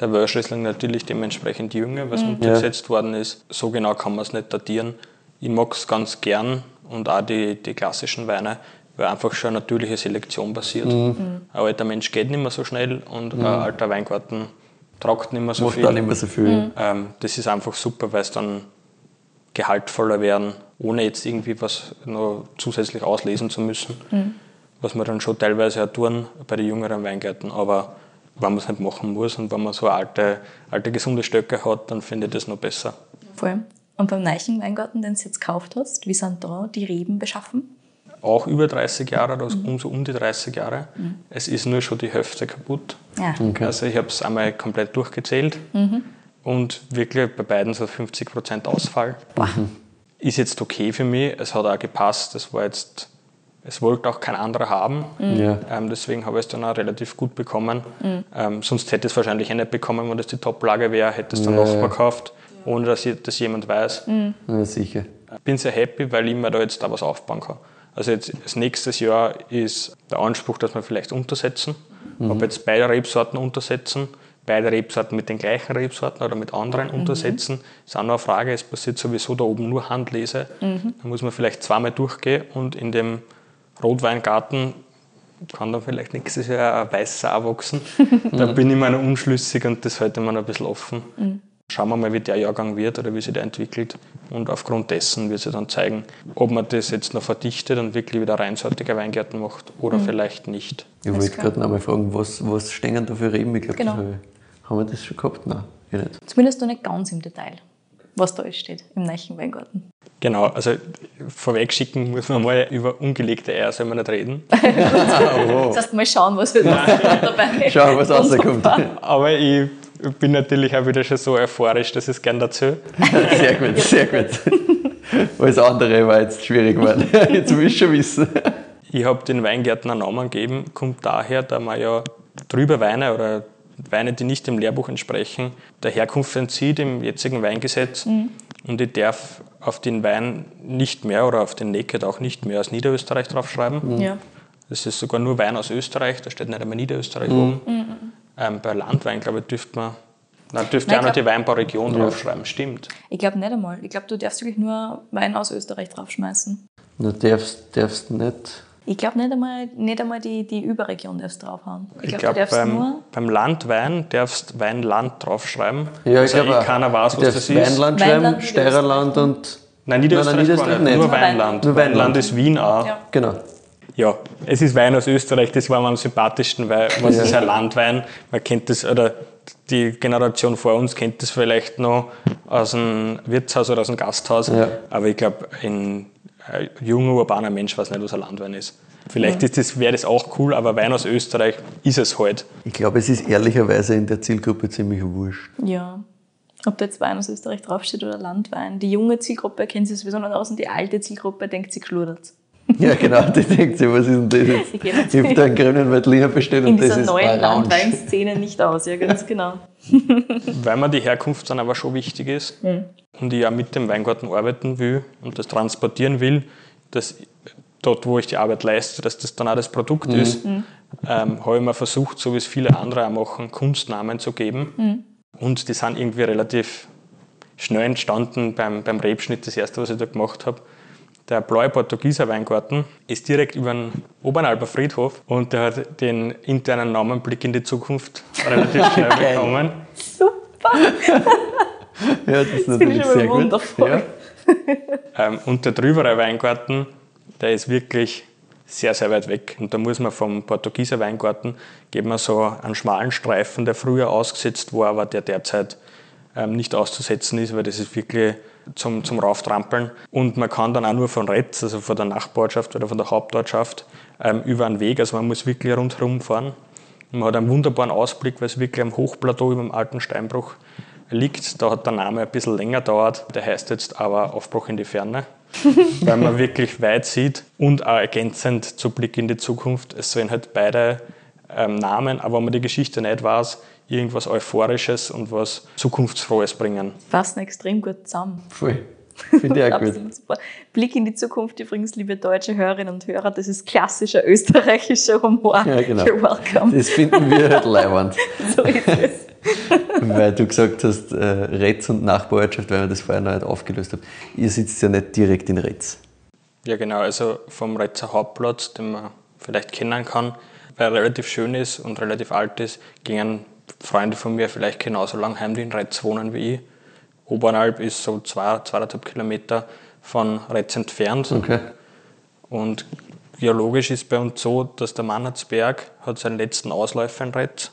Der Wölschriesling natürlich dementsprechend jünger, was untergesetzt worden ist. So genau kann man es nicht datieren. Ich mag es ganz gern und auch die, die klassischen Weine, weil einfach schon eine natürliche Selektion passiert. Ein alter Mensch geht nicht mehr so schnell und ein alter Weingarten tragt nicht mehr so Macht viel. da nicht mehr so viel. Ähm, das ist einfach super, weil es dann gehaltvoller werden, ohne jetzt irgendwie was noch zusätzlich auslesen zu müssen. Was wir dann schon teilweise auch tun bei den jüngeren Weingärten. Aber wenn man es nicht machen muss und wenn man so alte, alte gesunde Stöcke hat, dann finde ich das noch besser. Voll. Und beim Neichen Weingarten, den du jetzt gekauft hast, wie sind da die Reben beschaffen? Auch über 30 Jahre oder um so um die 30 Jahre. Es ist nur schon die Hälfte kaputt. Ja. Okay. Also ich habe es einmal komplett durchgezählt und wirklich bei beiden so 50% Ausfall. Ist jetzt okay für mich, es hat auch gepasst, es war jetzt, es wollte auch kein anderer haben. Ja. Ähm, deswegen habe ich es dann auch relativ gut bekommen. Ähm, sonst hätte ich es wahrscheinlich eh nicht bekommen, wenn das die Top-Lage wäre, hätte es der Ja, Nachbar ja. gekauft, ohne dass ich, das jemand weiß. Ja, sicher. Ich bin sehr happy, weil ich mir da jetzt da was aufbauen kann. Also jetzt das nächstes Jahr ist der Anspruch, dass wir vielleicht untersetzen. Ob jetzt beide Rebsorten untersetzen, beide Rebsorten mit den gleichen Rebsorten oder mit anderen untersetzen, ist auch noch eine Frage. Es passiert sowieso da oben nur Handlese. Da muss man vielleicht zweimal durchgehen und in dem Rotweingarten kann dann vielleicht nächstes Jahr ein weißer auch wachsen. Da bin ich mir noch unschlüssig und das halte ich mir noch ein bisschen offen. Schauen wir mal, wie der Jahrgang wird oder wie sich der entwickelt. Und aufgrund dessen wird sich dann zeigen, ob man das jetzt noch verdichtet und wirklich wieder reinsortige Weingärten macht oder vielleicht nicht. Ich wollte gerade noch mal fragen, was, was stehen da für Reben? Ich glaube, Genau. Ich- haben wir das schon gehabt? Nein, eh nicht. Zumindest noch nicht ganz im Detail, was da alles steht im Neichen Weingarten. Genau, also vorweg schicken muss man mal über ungelegte Eier soll man nicht reden. Das heißt, mal schauen, was wir da dabei Schauen, was rauskommt. Aber ich bin natürlich auch wieder schon so euphorisch, dass ich es gerne dazu. Sehr gut, sehr gut. Alles andere war jetzt schwierig geworden. Jetzt will ich schon wissen. Ich habe den Weingärten einen Namen gegeben, kommt daher, da man ja drüber Weine oder Weine, die nicht dem Lehrbuch entsprechen, der Herkunft entzieht im jetzigen Weingesetz. Und ich darf auf den Wein nicht mehr oder auf den Naked auch nicht mehr aus Niederösterreich draufschreiben. Ja. Das ist sogar nur Wein aus Österreich, da steht nicht einmal Niederösterreich oben. Ähm, bei Landwein, glaube ich, dürfte man Na, dürfte Nein, auch noch die Weinbauregion draufschreiben, stimmt. Ich glaube nicht einmal. Ich glaube, du darfst wirklich nur Wein aus Österreich draufschmeißen. Du darfst, darfst nicht. Ich glaube nicht einmal, nicht einmal die, die Überregion darfst draufhauen. Ich, Ich glaube, du darfst beim, beim Landwein darfst Weinland draufschreiben. Ja, ich also glaube eh keiner weiß, du was das darfst ist. Weinland schreiben, Weinland, Steirerland und. Nein, Niederösterreich, Nein, Niederösterreich nicht. Nur. Weinland. Nur Weinland. Weinland ist Wien auch. Ja. Genau. Ja, es ist Wein aus Österreich, das war mir am sympathischsten, weil was Ja. ist ein Landwein? Man kennt das, oder die Generation vor uns kennt das vielleicht noch aus dem Wirtshaus oder aus dem Gasthaus, Ja. aber ich glaube, ein äh, junger, urbaner Mensch weiß nicht, was ein Landwein ist. Vielleicht ist das, wäre das auch cool, aber Wein aus Österreich ist es halt. Ich glaube, es ist ehrlicherweise in der Zielgruppe ziemlich wurscht. Ja. Ob da jetzt Wein aus Österreich draufsteht oder Landwein. Die junge Zielgruppe kennt sich sowieso nicht aus und die alte Zielgruppe denkt, sie geschludert. Ja, genau, die denkt sich, was ist denn das jetzt? Ich habe da einen grünen Veltliner bestellt In und das dieser ist neuen orange. Landweinszene nicht aus, ja, ganz genau. Weil mir die Herkunft dann aber schon wichtig ist und ich ja mit dem Weingarten arbeiten will und das transportieren will, dass dort, wo ich die Arbeit leiste, dass das dann auch das Produkt ist, ähm, habe ich mir versucht, so wie es viele andere auch machen, Kunstnamen zu geben. Und die sind irgendwie relativ schnell entstanden beim, beim Rebschnitt, das erste, was ich da gemacht habe. Der blaue Portugieser Weingarten ist direkt über den Obernalber Friedhof und der hat den internen Namen Blick in die Zukunft relativ schnell bekommen. Super, Ja, das ist natürlich sehr gut. Ja. Ähm, und der drübere Weingarten, der ist wirklich sehr, sehr weit weg. Und da muss man vom Portugieser Weingarten, geben wir so einen schmalen Streifen, der früher ausgesetzt war, aber der derzeit ähm, nicht auszusetzen ist, weil das ist wirklich zum, zum Rauftrampeln. Und man kann dann auch nur von Retz, also von der Nachbarschaft oder von der Hauptortschaft, ähm, über einen Weg, also man muss wirklich rundherum fahren. Man hat einen wunderbaren Ausblick, weil es wirklich am Hochplateau über dem alten Steinbruch liegt. Da hat der Name ein bisschen länger dauert. Der heißt jetzt aber Aufbruch in die Ferne, weil man wirklich weit sieht und auch ergänzend zu Blick in die Zukunft. Es sollen halt beide ähm, Namen, aber wenn man die Geschichte nicht weiß, irgendwas Euphorisches und was Zukunftsfrohes bringen. Passen extrem gut zusammen. Voll. Finde ich auch gut. Absolut super. Blick in die Zukunft übrigens, liebe deutsche Hörerinnen und Hörer, das ist klassischer österreichischer Humor. Ja, genau. You're welcome. Das finden wir halt leiwand. So ist es. Weil du gesagt hast, äh, Retz und Nachbarortschaft, weil wir das vorher noch nicht aufgelöst haben. Ihr sitzt ja nicht direkt in Retz. Ja, genau. Also vom Retzer Hauptplatz, den man vielleicht kennen kann, weil er relativ schön ist und relativ alt ist, gingen Freunde von mir vielleicht genauso lang heim, die in Retz wohnen wie ich. Obernalb ist so zwei, zweieinhalb Kilometer von Retz entfernt. Okay. Und geologisch ist bei uns so, dass der Mannertsberg hat seinen letzten Ausläufer in Retz.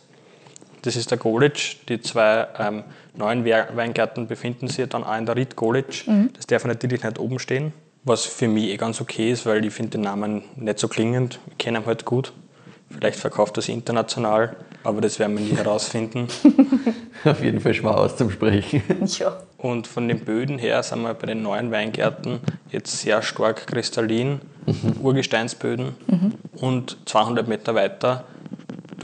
Das ist der Golitsch. Die zwei ähm, neuen We- Weingärten befinden sich dann auch in der Ried Golitsch. Das darf natürlich nicht oben stehen. Was für mich eh ganz okay ist, weil ich finde den Namen nicht so klingend. Ich kenne ihn halt gut. Vielleicht verkauft er sich international, aber das werden wir nie herausfinden. Auf jeden Fall schwer auszusprechen. Ja. Und von den Böden her sind wir bei den neuen Weingärten jetzt sehr stark kristallin, Urgesteinsböden. Und 200 Meter weiter,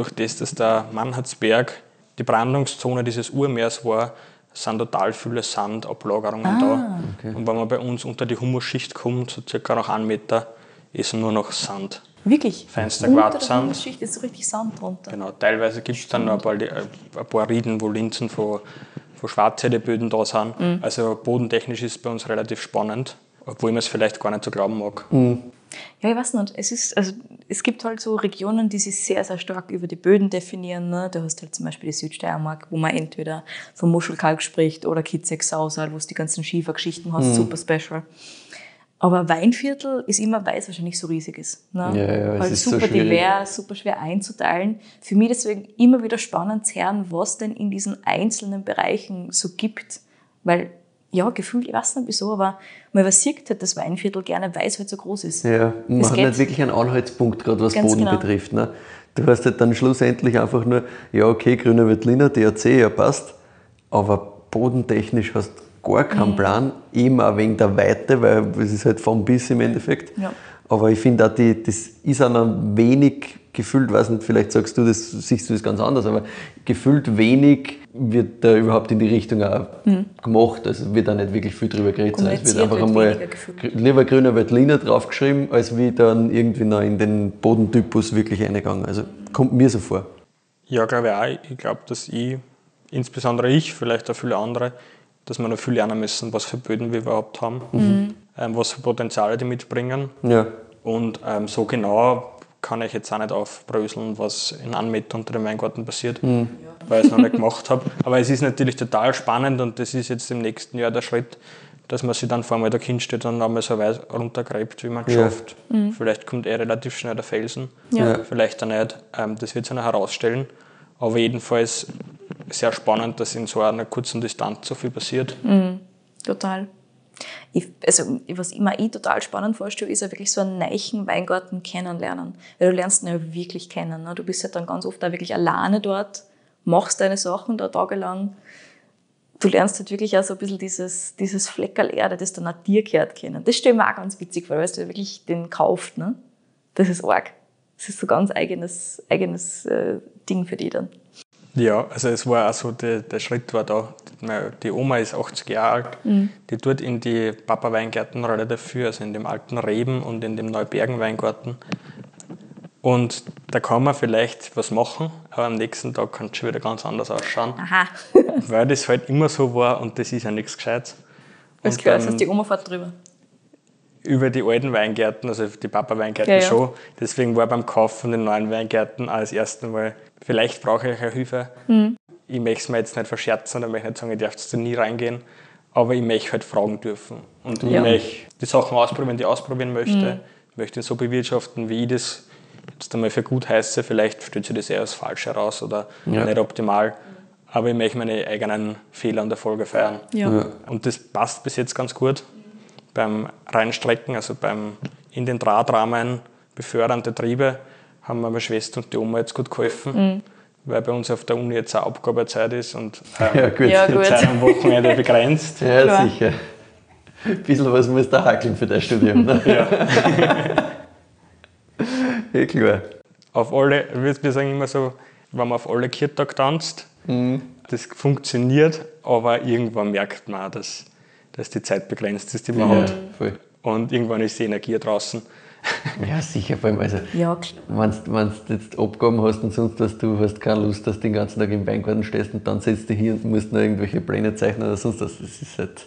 durch das, dass der Mannhardsberg die Brandungszone dieses Urmeers war, sind total viele Sandablagerungen da. Und wenn man bei uns unter die Humusschicht kommt, so circa nach einem Meter, ist nur noch Sand. Wirklich. Feinster Unter der Quarzsand. Humusschicht ist so richtig Sand drunter. Genau, teilweise gibt es dann noch ein paar, ein paar Rieden, wo Linsen von, von Schwarzheideböden da sind. Also bodentechnisch ist es bei uns relativ spannend, obwohl man es vielleicht gar nicht so glauben mag. Ja, ich weiß nicht. Es, ist, also, es gibt halt so Regionen, die sich sehr, sehr stark über die Böden definieren. Ne? Du hast halt zum Beispiel die Südsteiermark, wo man entweder vom Muschelkalk spricht oder Kitzek-Sausal, wo es die ganzen Schiefergeschichten hast, super special. Aber Weinviertel ist immer, weil es wahrscheinlich so riesig ist. Ne? Ja, ja, halt ist so super schwierig. divers, super schwer einzuteilen. Für mich deswegen immer wieder spannend zu hören, was denn in diesen einzelnen Bereichen so gibt. Weil, ja, gefühlt, ich weiß nicht wieso, aber man übersieht halt das Weinviertel gerne, weil es halt so groß ist. Ja, man Es hat nicht wirklich einen Anhaltspunkt, gerade was Boden genau. betrifft. Ne? Du hast halt dann schlussendlich einfach nur, ja, okay, grüner Veltliner, DRC, ja, passt, aber bodentechnisch hast du gar Mhm. keinen Plan, eben auch wegen der Weite, weil es ist halt vom bis im Endeffekt. Ja. Aber ich finde auch, die, das ist einer wenig gefühlt, weiß nicht, vielleicht sagst du das, siehst du das ganz anders, aber gefühlt wenig wird da überhaupt in die Richtung auch gemacht. Also wird da nicht wirklich viel drüber geredet. sondern Es wird Mhm. Einfach wird einmal lieber grüner Veltliner draufgeschrieben, als wie dann irgendwie noch in den Bodentypus wirklich eingegangen. Also kommt mir so vor. Ja, glaube ich auch. Ich glaube, dass ich insbesondere ich, vielleicht auch viele andere, dass wir noch viel lernen müssen, was für Böden wir überhaupt haben, ähm, was für Potenziale die mitbringen. Ja. Und ähm, so genau kann ich jetzt auch nicht aufbröseln, was in einem Meter unter dem Weingarten passiert, weil ich es noch nicht gemacht habe. Aber es ist natürlich total spannend und das ist jetzt im nächsten Jahr der Schritt, dass man sich dann vor einmal da hinstellt und einmal so weit runtergräbt, wie man es Ja. schafft. Vielleicht kommt eh relativ schnell der Felsen, Ja. vielleicht auch nicht. Ähm, das wird sich noch herausstellen. Aber jedenfalls sehr spannend, dass in so einer kurzen Distanz so viel passiert. Total. Ich, also, was ich mir eh total spannend vorstelle, ist ja wirklich so einen neichen Weingarten kennenlernen. Weil du lernst ihn ja wirklich kennen. Ne? Du bist ja dann ganz oft auch wirklich alleine dort, machst deine Sachen da tagelang. Du lernst halt wirklich auch so ein bisschen dieses, dieses Fleckerl Erde, das dann auch dir gehört, kennen. Das stelle ich mir auch ganz witzig vor, weil du ja wirklich den kauft. Ne? Das ist arg. Das ist so ganz eigenes, eigenes äh, Ding für die dann. Ja, also es war auch so, der, der Schritt war da. Die Oma ist 80 Jahre alt, die tut in die Papa-Weingärten relativ viel, also in dem alten Reben und in dem Neubergen-Weingarten. Und da kann man vielleicht was machen, aber am nächsten Tag kann es schon wieder ganz anders ausschauen, Aha. weil das halt immer so war und das ist ja nichts Gescheites. Das klar, das heißt, die Oma fährt drüber. Über die alten Weingärten, also die Papa-Weingärten Ja, ja. schon. Deswegen war beim Kauf von den neuen Weingärten auch das erste Mal, vielleicht brauche ich eine Hilfe. Mhm. Ich möchte es mir jetzt nicht verscherzen oder möchte nicht sagen, ich darf da nie reingehen, aber ich möchte halt fragen dürfen. Und ich Ja. Mhm. möchte die Sachen ausprobieren, die ich ausprobieren möchte. Ich möchte ihn so bewirtschaften, wie ich das jetzt einmal für gut heiße. Vielleicht stellt sich das eher als falsch heraus oder Ja. nicht optimal. Aber ich möchte meine eigenen Fehler und Erfolge feiern. Ja. Und das passt bis jetzt ganz gut. Beim Reinstrecken, also beim in den Drahtrahmen befördernde Triebe, haben meine Schwester und die Oma jetzt gut geholfen, weil bei uns auf der Uni jetzt auch Abgabezeit ist und ähm, Ja, gut. Ja, die gut. Zeit am Wochenende begrenzt. Ja, Klar. sicher. Ein bisschen was muss da hackeln für dein Studium. Ne? Ja. klar. Auf alle, wir wir sagen immer so, wenn man auf alle Kirtag tanzt, Mhm. das funktioniert, aber irgendwann merkt man auch, dass, dass die Zeit begrenzt ist, die man Ja, hat. voll. Und irgendwann ist die Energie draußen. Ja, sicher, vor allem, also, Ja, klar. wenn du jetzt Abgaben hast und sonst was, du hast keine Lust, dass du den ganzen Tag im Weingarten stehst und dann setzt du hier und musst noch irgendwelche Pläne zeichnen oder sonst was. Das ist halt,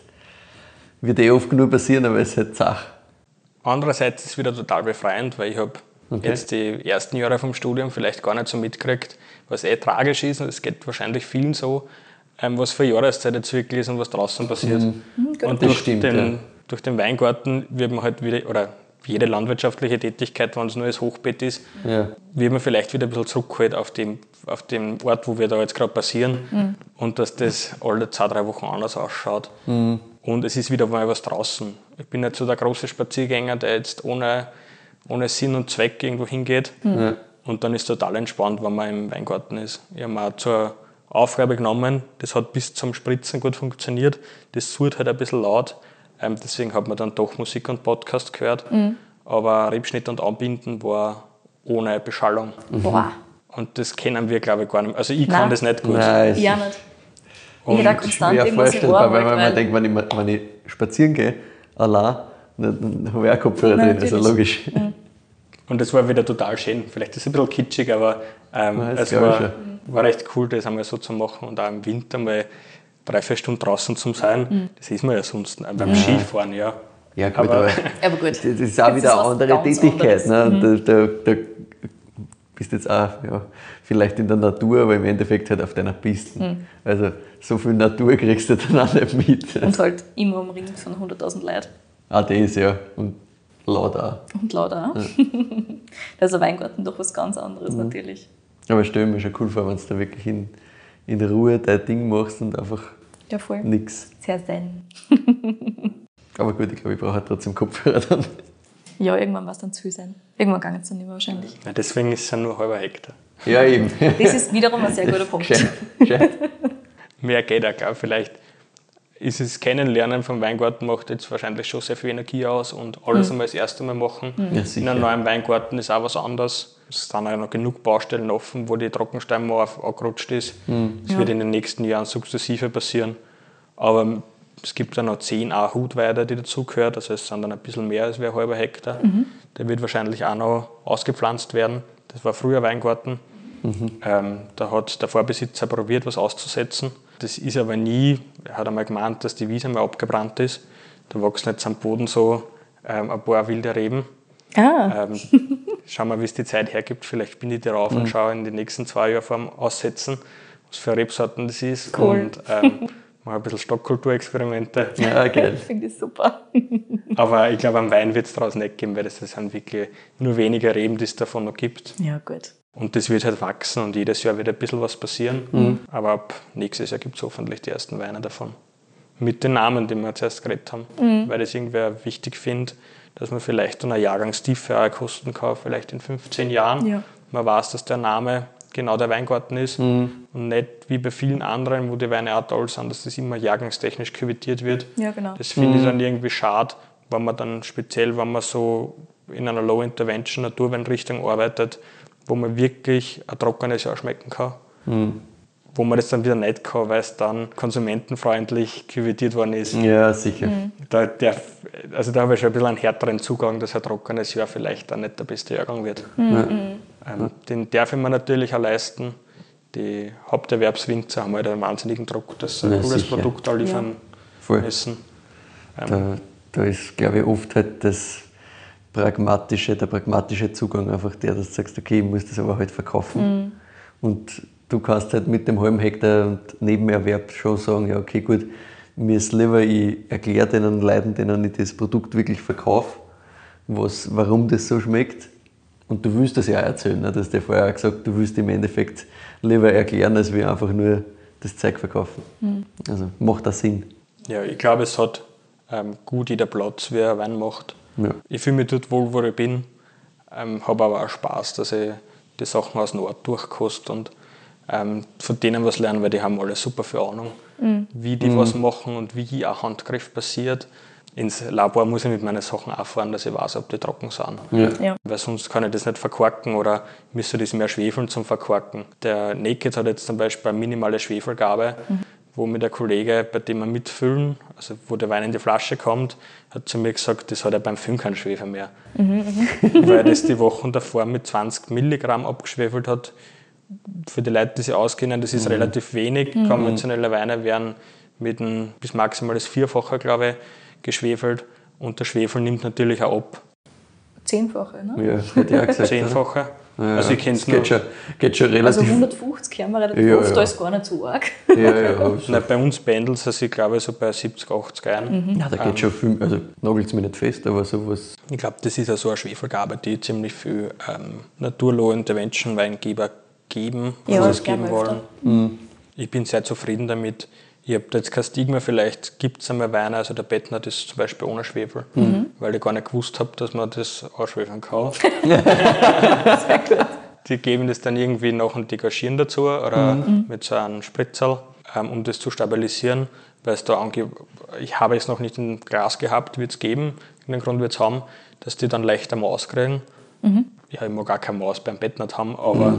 wird eh oft genug passieren, aber es ist halt Sache. Andererseits ist es wieder total befreiend, weil ich habe Okay. jetzt die ersten Jahre vom Studium vielleicht gar nicht so mitgekriegt, was eh tragisch ist, und es geht wahrscheinlich vielen so, was für Jahreszeit jetzt wirklich ist und was draußen passiert. Mhm. Und Das durch, stimmt, den, ja. durch den Weingarten wird man halt wieder, oder jede landwirtschaftliche Tätigkeit, wenn es nur das Hochbeet ist, Ja. wird man vielleicht wieder ein bisschen zurückgeholt auf dem, auf dem Ort, wo wir da jetzt gerade passieren und dass das alle zwei, drei Wochen anders ausschaut. Und es ist wieder mal was draußen. Ich bin nicht so der große Spaziergänger, der jetzt ohne, ohne Sinn und Zweck irgendwo hingeht. Und dann ist es total entspannt, wenn man im Weingarten ist. Ich habe mir auch zur Aufgabe genommen, das hat bis zum Spritzen gut funktioniert. Das surrt halt ein bisschen laut. Ähm, deswegen hat man dann doch Musik und Podcast gehört. Aber Rebschnitt und Anbinden war ohne Beschallung. Boah. Und das kennen wir, glaube ich, gar nicht. Also ich Nein. kann das nicht gut. Nein, Ja, ist nicht. Ich auch konstant schwer vorstellbar, weil man weil- denkt, wenn ich, wenn ich spazieren gehe, allein, dann, dann habe ich auch Kopfhörer Nein, drin, also natürlich. logisch. Und das war wieder total schön. Vielleicht ist es ein bisschen kitschig, aber ähm, Ja, das es war, war recht cool, das einmal so zu machen. Und auch im Winter mal drei, vier Stunden draußen zu sein. Das ist man ja sonst beim Skifahren, ja. Ja, gut, Aber- aber, Aber gut. das ist auch Das wieder eine andere Tätigkeit. Ne? Da, da, da bist jetzt auch ja, vielleicht in der Natur, aber im Endeffekt halt auf deiner Piste. Also so viel Natur kriegst du dann auch nicht mit. Und halt immer umringt von 100.000 Leuten. Auch das, ja. Und laut auch. Und laut auch. Da ist ein Weingarten doch was ganz anderes natürlich. Aber ich stelle mir schon cool vor, wenn du da wirklich in, in Ruhe dein Ding machst und einfach Ja, voll. nichts. Sehr zen. Aber gut, ich glaube, ich brauche halt trotzdem Kopfhörer dann. Ja, irgendwann war es dann zu viel sein. Irgendwann ging es dann nicht mehr wahrscheinlich. Ja, deswegen ist es ja nur ein halber Hektar. Ja, eben. Das ist wiederum ein sehr guter Punkt. Gescheit. Gescheit. Mehr geht auch, glaube Vielleicht ist es Kennenlernen vom Weingarten macht jetzt wahrscheinlich schon sehr viel Energie aus und alles einmal das erste Mal machen. Ja, In einem neuen Weingarten ist auch was anderes. Es sind auch noch genug Baustellen offen, wo die Trockensteinmauer angerutscht ist. Das wird in den nächsten Jahren sukzessive passieren. Aber es gibt dann noch zehn auch Hutweide, die dazugehört. Also es sind dann ein bisschen mehr als ein halber Hektar. Der wird wahrscheinlich auch noch ausgepflanzt werden. Das war früher Weingarten. Ähm, da hat der Vorbesitzer probiert, was auszusetzen. Das ist aber nie, er hat einmal gemeint, dass die Wiese mal abgebrannt ist. Da wachsen jetzt am Boden so ähm, ein paar wilde Reben. Ah, Ähm, schauen wir, wie es die Zeit hergibt. Vielleicht bin ich darauf und schaue in den nächsten zwei Jahren vorm Aussetzen, was für Rebsorten das ist. Cool. Und ähm, mache ein bisschen Stockkulturexperimente. Ja, geil. finde ich super. Aber ich glaube, am Wein wird es daraus nicht geben, weil das sind wirklich nur wenige Reben, die es davon noch gibt. Ja, gut. Und das wird halt wachsen und jedes Jahr wird ein bisschen was passieren. Aber ab nächstes Jahr gibt es hoffentlich die ersten Weine davon. Mit den Namen, die wir zuerst geredet haben. Weil ich es irgendwer wichtig finde, dass man vielleicht eine Jahrgangstiefe auch kosten kann, vielleicht in 15 Jahren. Ja. Man weiß, dass der Name genau der Weingarten ist und nicht wie bei vielen anderen, wo die Weine auch toll sind, dass das immer jahrgangstechnisch küvettiert wird. Ja, genau. Das finde ich dann irgendwie schade, wenn man dann speziell, wenn man so in einer Low-Intervention Naturweinrichtung arbeitet, wo man wirklich ein trockenes Jahr schmecken kann. Wo man das dann wieder nicht kann, weil es dann konsumentenfreundlich küvettiert worden ist. Ja, sicher. Da, der, also da habe ich schon ein bisschen einen härteren Zugang, dass ein trockenes Jahr vielleicht dann nicht der beste Jahrgang wird. Ähm, den darf ich mir natürlich auch leisten. Die Haupterwerbswinzer haben halt einen wahnsinnigen Druck, dass sie ein Ja, cooles sicher. Produkt liefern Voll. müssen. Ähm, Da, da ist, glaube ich, oft halt das pragmatische, der pragmatische Zugang einfach der, dass du sagst, okay, ich muss das aber halt verkaufen. Und du kannst halt mit dem halben Hektar und Nebenerwerb schon sagen, ja, okay, gut, mir ist lieber, ich erkläre den Leuten, denen ich das Produkt wirklich verkaufe, was, warum das so schmeckt. Und du willst das ja auch erzählen, ne? du hast ja vorher auch gesagt, du willst im Endeffekt lieber erklären, als wir einfach nur das Zeug verkaufen. Also macht das Sinn. Ja, ich glaube, es hat ähm, gut jeder Platz, wer Wein macht. Ja. Ich fühle mich dort wohl, wo ich bin, ähm, habe aber auch Spaß, dass ich die Sachen aus dem Ort durchkoste und ähm, von denen was lernen, weil die haben alle super viel Ahnung, wie die was machen und wie ein Handgriff passiert. Ins Labor muss ich mit meinen Sachen auch fahren, dass ich weiß, ob die trocken sind. Ja. Ja. Weil sonst kann ich das nicht verkorken oder müsste das mehr schwefeln zum Verkorken. Der Naked hat jetzt zum Beispiel eine minimale Schwefelgabe, wo mir der Kollege, bei dem wir mitfüllen, also wo der Wein in die Flasche kommt, hat zu mir gesagt, das hat er beim Füllen keinen Schwefel mehr. Weil er das die Wochen davor mit 20 Milligramm abgeschwefelt hat. Für die Leute, die sich auskennen, das ist relativ wenig. Konventionelle Weine werden mit einem bis maximal das Vierfache, glaube ich, geschwefelt. Und der Schwefel nimmt natürlich auch ab. Zehnfache, ne? Ja, hätte ich auch gesagt. Zehnfache. Ja, Also ich kenne es geht schon, geht schon Also relativ. 150 haben wir relativ Ja, oft, ja. da ist gar nicht so arg. ja, ja. Nein, bei uns pendelt es, also ich glaube so bei 70, 80 ein. ja, da geht schon viel. Also nagelt es mich nicht fest, aber sowas. Ich glaube, das ist ja so eine Schwefelgabe, die ziemlich viel ähm, Naturlow-Intervention-Weingeber geben, Ja, oder das es geben wollen. Ich bin sehr zufrieden damit. Ich habe da jetzt kein Stigma, vielleicht gibt es einmal Weine, also der Bettner das ist zum Beispiel ohne Schwefel, weil ich gar nicht gewusst habe, dass man das ausschwefeln kann. Die geben das dann irgendwie noch und degagieren dazu oder mit so einem Spritzerl, ähm, um das zu stabilisieren, weil es da ange ich habe es noch nicht im Glas gehabt, wird es geben, in den Grund wird es haben, dass die dann leichter Maus kriegen. Ja, ich mag gar keine Maus beim Bett nicht haben, aber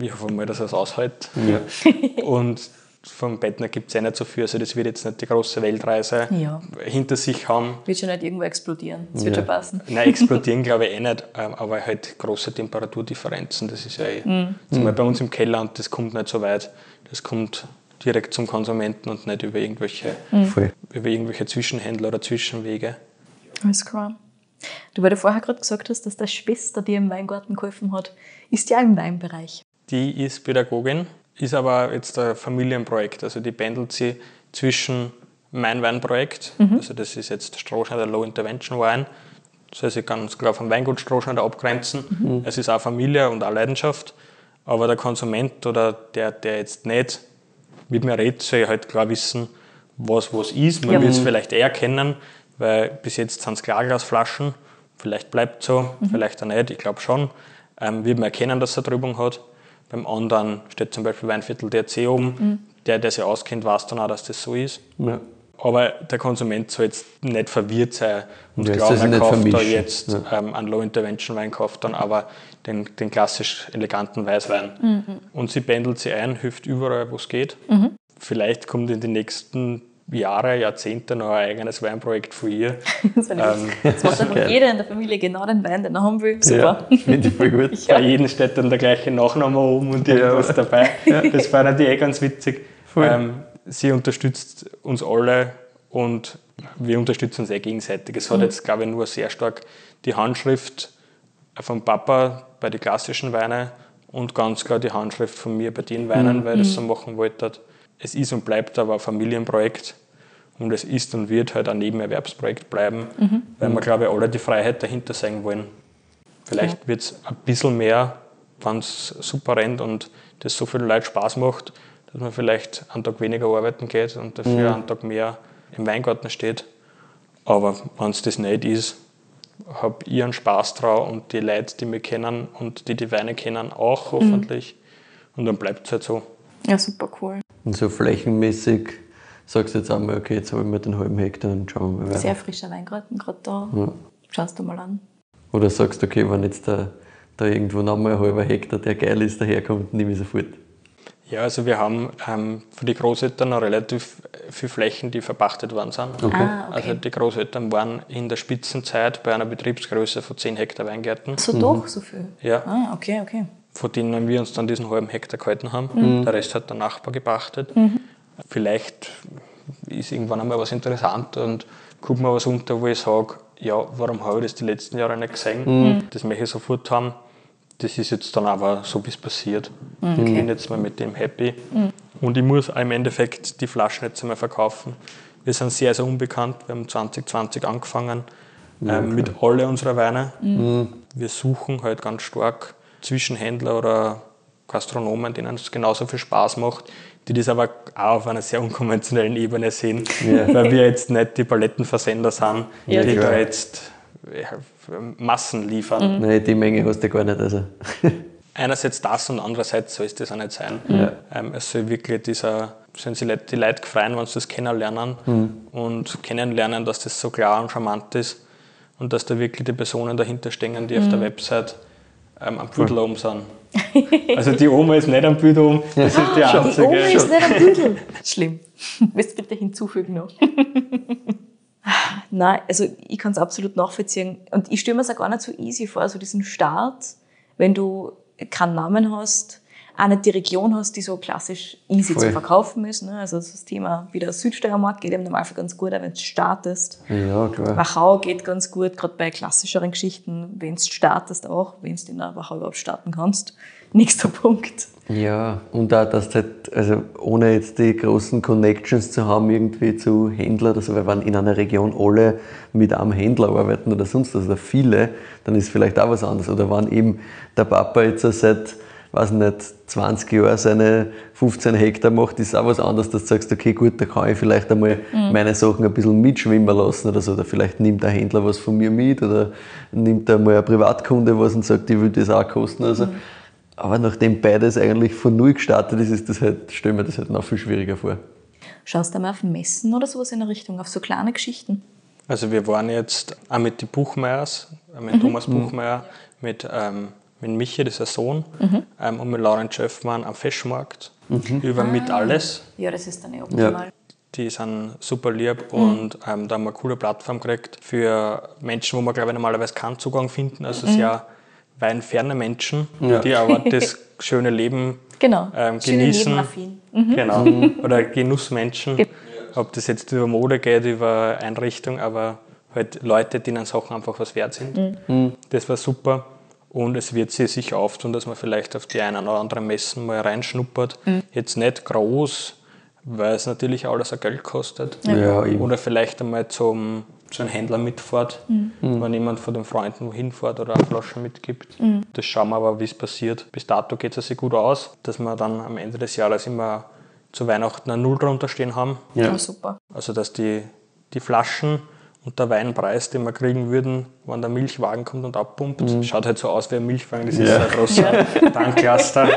ich hoffe mal, dass er es aushält. Ja. Und vom Bettner gibt es eh nicht so viel, also das wird jetzt nicht die große Weltreise Ja. hinter sich haben. Wird schon nicht irgendwo explodieren. Das wird Ja. schon passen. Nein, explodieren glaube ich eh nicht, ähm, aber halt große Temperaturdifferenzen, das ist ja eh. Zum Beispiel bei uns im Keller und das kommt nicht so weit. Das kommt direkt zum Konsumenten und nicht über irgendwelche, Voll. über irgendwelche Zwischenhändler oder Zwischenwege. Alles klar. Du, weil du vorher gerade gesagt hast, dass deine Schwester dir im Weingarten geholfen hat, ist ja im Weinbereich. Die ist Pädagogin, ist aber jetzt ein Familienprojekt. Also die pendelt sie zwischen mein Weinprojekt, also das ist jetzt Strohschneider Low Intervention Wein, soll sich ganz klar vom Weingut Strohschneider abgrenzen. Es ist auch Familie und auch Leidenschaft, aber der Konsument oder der, der jetzt nicht mit mir redet, soll halt klar wissen, was was ist. Man Ja. wird es vielleicht eher kennen, weil bis jetzt sind es Klarglasflaschen. Vielleicht bleibt so, vielleicht auch nicht, ich glaube schon. Ähm, wird man erkennen, dass es eine Trübung hat. Beim anderen steht zum Beispiel Weinviertel DRC oben. Der, der sich auskennt, weiß dann auch, dass das so ist. Ja. Aber der Konsument soll jetzt nicht verwirrt sein und Ja, glauben, er nicht kauft da jetzt Ja. ähm, einen Low-Intervention-Wein, kauft dann aber den, den klassisch eleganten Weißwein. Und sie pendelt sie ein, hilft überall, wo es geht. Vielleicht kommt in den nächsten Jahre, Jahrzehnte noch ein eigenes Weinprojekt von ihr. Das, ähm, das macht einfach jeder in der Familie genau den Wein, den er haben will. Super. Ja, finde ich voll gut. Ja. Bei jedem steht dann der gleiche Nachname oben und irgendwas ja. dabei. Das fand ich eh ganz witzig. Ähm, sie unterstützt uns alle und wir unterstützen uns eh gegenseitig. Es hat mhm. jetzt, glaube ich, nur sehr stark die Handschrift vom Papa bei den klassischen Weinen und ganz klar die Handschrift von mir bei den Weinen, mhm. weil ich das so machen wollte. Es ist und bleibt aber ein Familienprojekt und es ist und wird halt ein Nebenerwerbsprojekt bleiben, mhm. weil wir, glaube ich, alle die Freiheit dahinter sein wollen. Vielleicht ja. wird es ein bisschen mehr, wenn es super rennt und das so viel Leute Spaß macht, dass man vielleicht einen Tag weniger arbeiten geht und dafür mhm. einen Tag mehr im Weingarten steht. Aber wenn es das nicht ist, habe ich einen Spaß drauf und die Leute, die mich kennen und die die Weine kennen, auch hoffentlich. Mhm. Und dann bleibt es halt so. Ja, super cool. Und so flächenmäßig sagst du jetzt einmal, okay, jetzt habe ich mir den halben Hektar und schauen wir mal weiter. Sehr frischer Weingarten gerade da. Ja. Schaust du mal an. Oder sagst du, okay, wenn jetzt da, da irgendwo nochmal ein halber Hektar, der geil ist, daherkommt, nehme ich sofort. Ja, also wir haben ähm, für die Großeltern noch relativ viele Flächen, die verpachtet worden sind. Okay. Ah, okay. Also die Großeltern waren in der Spitzenzeit bei einer Betriebsgröße von 10 Hektar Weingärten. So mhm. doch, so viel? Ja. Ah, okay, okay. Von denen wir uns dann diesen halben Hektar gehalten haben. Mhm. Der Rest hat der Nachbar gepachtet. Mhm. Vielleicht ist irgendwann einmal was interessant und guckt mir was unter, wo ich sage, ja, warum habe ich das die letzten Jahre nicht gesehen? Mhm. Das möchte ich sofort haben das ist jetzt dann aber so, wie es passiert. Okay. Ich bin jetzt mal mit dem happy. Mhm. Und ich muss im Endeffekt die Flaschen jetzt einmal verkaufen. Wir sind sehr, sehr unbekannt. Wir haben 2020 angefangen ja, ähm, mit alle unserer Weine. Mhm. Wir suchen halt ganz stark Zwischenhändler oder Gastronomen, denen es genauso viel Spaß macht, die das aber auch auf einer sehr unkonventionellen Ebene sehen, ja. weil wir jetzt nicht die Palettenversender sind, ja, die da jetzt Massen liefern. Mhm. Nein, die Menge hast du gar nicht. Also. Einerseits das und andererseits soll es das auch nicht sein. Ja. Ähm, es soll wirklich dieser, sollen sich die Leute freuen, wenn sie das kennenlernen mhm. und kennenlernen, dass das so klar und charmant ist und dass da wirklich die Personen dahinter stehen, die mhm. auf der mhm. Website ähm, am Büdel oben sind. Also die Oma ist nicht am Büdel oben, das ist die einzige. Die Oma ist nicht am Büdel. Schlimm. Willst du bitte hinzufügen noch? Nein, also ich kann es absolut nachvollziehen. Und ich stelle mir es auch gar nicht so easy vor, so diesen Start, wenn du keinen Namen hast, auch nicht die Region hast, die so klassisch easy Voll. zu verkaufen ist. Ne? Also das Thema wie der Südsteiermark geht im Normalfall ganz gut, wenn du startest. Ja, klar. Wachau geht ganz gut, gerade bei klassischeren Geschichten, wenn du startest auch, wenn du in der Wachau überhaupt starten kannst. Nächster Punkt. Ja, und auch, dass halt, also ohne jetzt die großen Connections zu haben, irgendwie zu Händlern oder so, weil wenn in einer Region alle mit einem Händler arbeiten oder sonst was, oder viele, dann ist vielleicht auch was anderes. Oder wenn eben der Papa jetzt seit, weiß nicht, 20 Jahren seine 15 Hektar macht, ist auch was anderes, dass du sagst, okay, gut, da kann ich vielleicht einmal mhm. meine Sachen ein bisschen mitschwimmen lassen oder so. Oder vielleicht nimmt der Händler was von mir mit oder nimmt einmal ein Privatkunde was und sagt, ich will das auch kosten. Also, mhm aber nachdem beides eigentlich von null gestartet ist, ist das halt, stelle mir das halt noch viel schwieriger vor. Schaust du mal auf Messen oder sowas in der Richtung, auf so kleine Geschichten? Also wir waren jetzt auch mit den Buchmeyers, äh, mit mhm. Thomas mhm. Buchmeier, mit, ähm, mit Michi, das ist ein Sohn, mhm. ähm, und mit Lauren Schöffmann am Fischmarkt mhm. über ah. Mit Alles. Ja, das ist dann eh optimal. Ja. Die sind super lieb mhm. und ähm, da haben wir eine coole Plattform gekriegt für Menschen, wo man glaube ich normalerweise keinen Zugang finden. Also mhm. sehr weinferne Menschen, ja. die aber das schöne Leben genau. ähm, genießen. Mhm. Genau. Mhm. Oder Genussmenschen. Ge Ob das jetzt über Mode geht, über Einrichtung, aber halt Leute, denen Sachen einfach was wert sind. Mhm. mhm. Das war super. Und es wird sich sicher auftun, dass man vielleicht auf die einen oder anderen Messen mal reinschnuppert. Mhm. Jetzt nicht groß, weil es natürlich alles ein Geld kostet. Ja. oder vielleicht einmal zum so ein Händler mitfährt, mhm. wenn jemand von den Freunden wohin fährt oder eine Flasche mitgibt. Mhm. Das schauen wir aber, wie es passiert. Bis dato geht es sich gut aus, dass wir dann am Ende des Jahres immer zu Weihnachten eine Null drunter stehen haben. Ja, ja super. Also, dass die, die Flaschen und der Weinpreis, den wir kriegen würden, wenn der Milchwagen kommt und abpumpt, mhm. schaut halt so aus wie ein Milchwagen, das ja. ist ein großer ja. Tanklaster.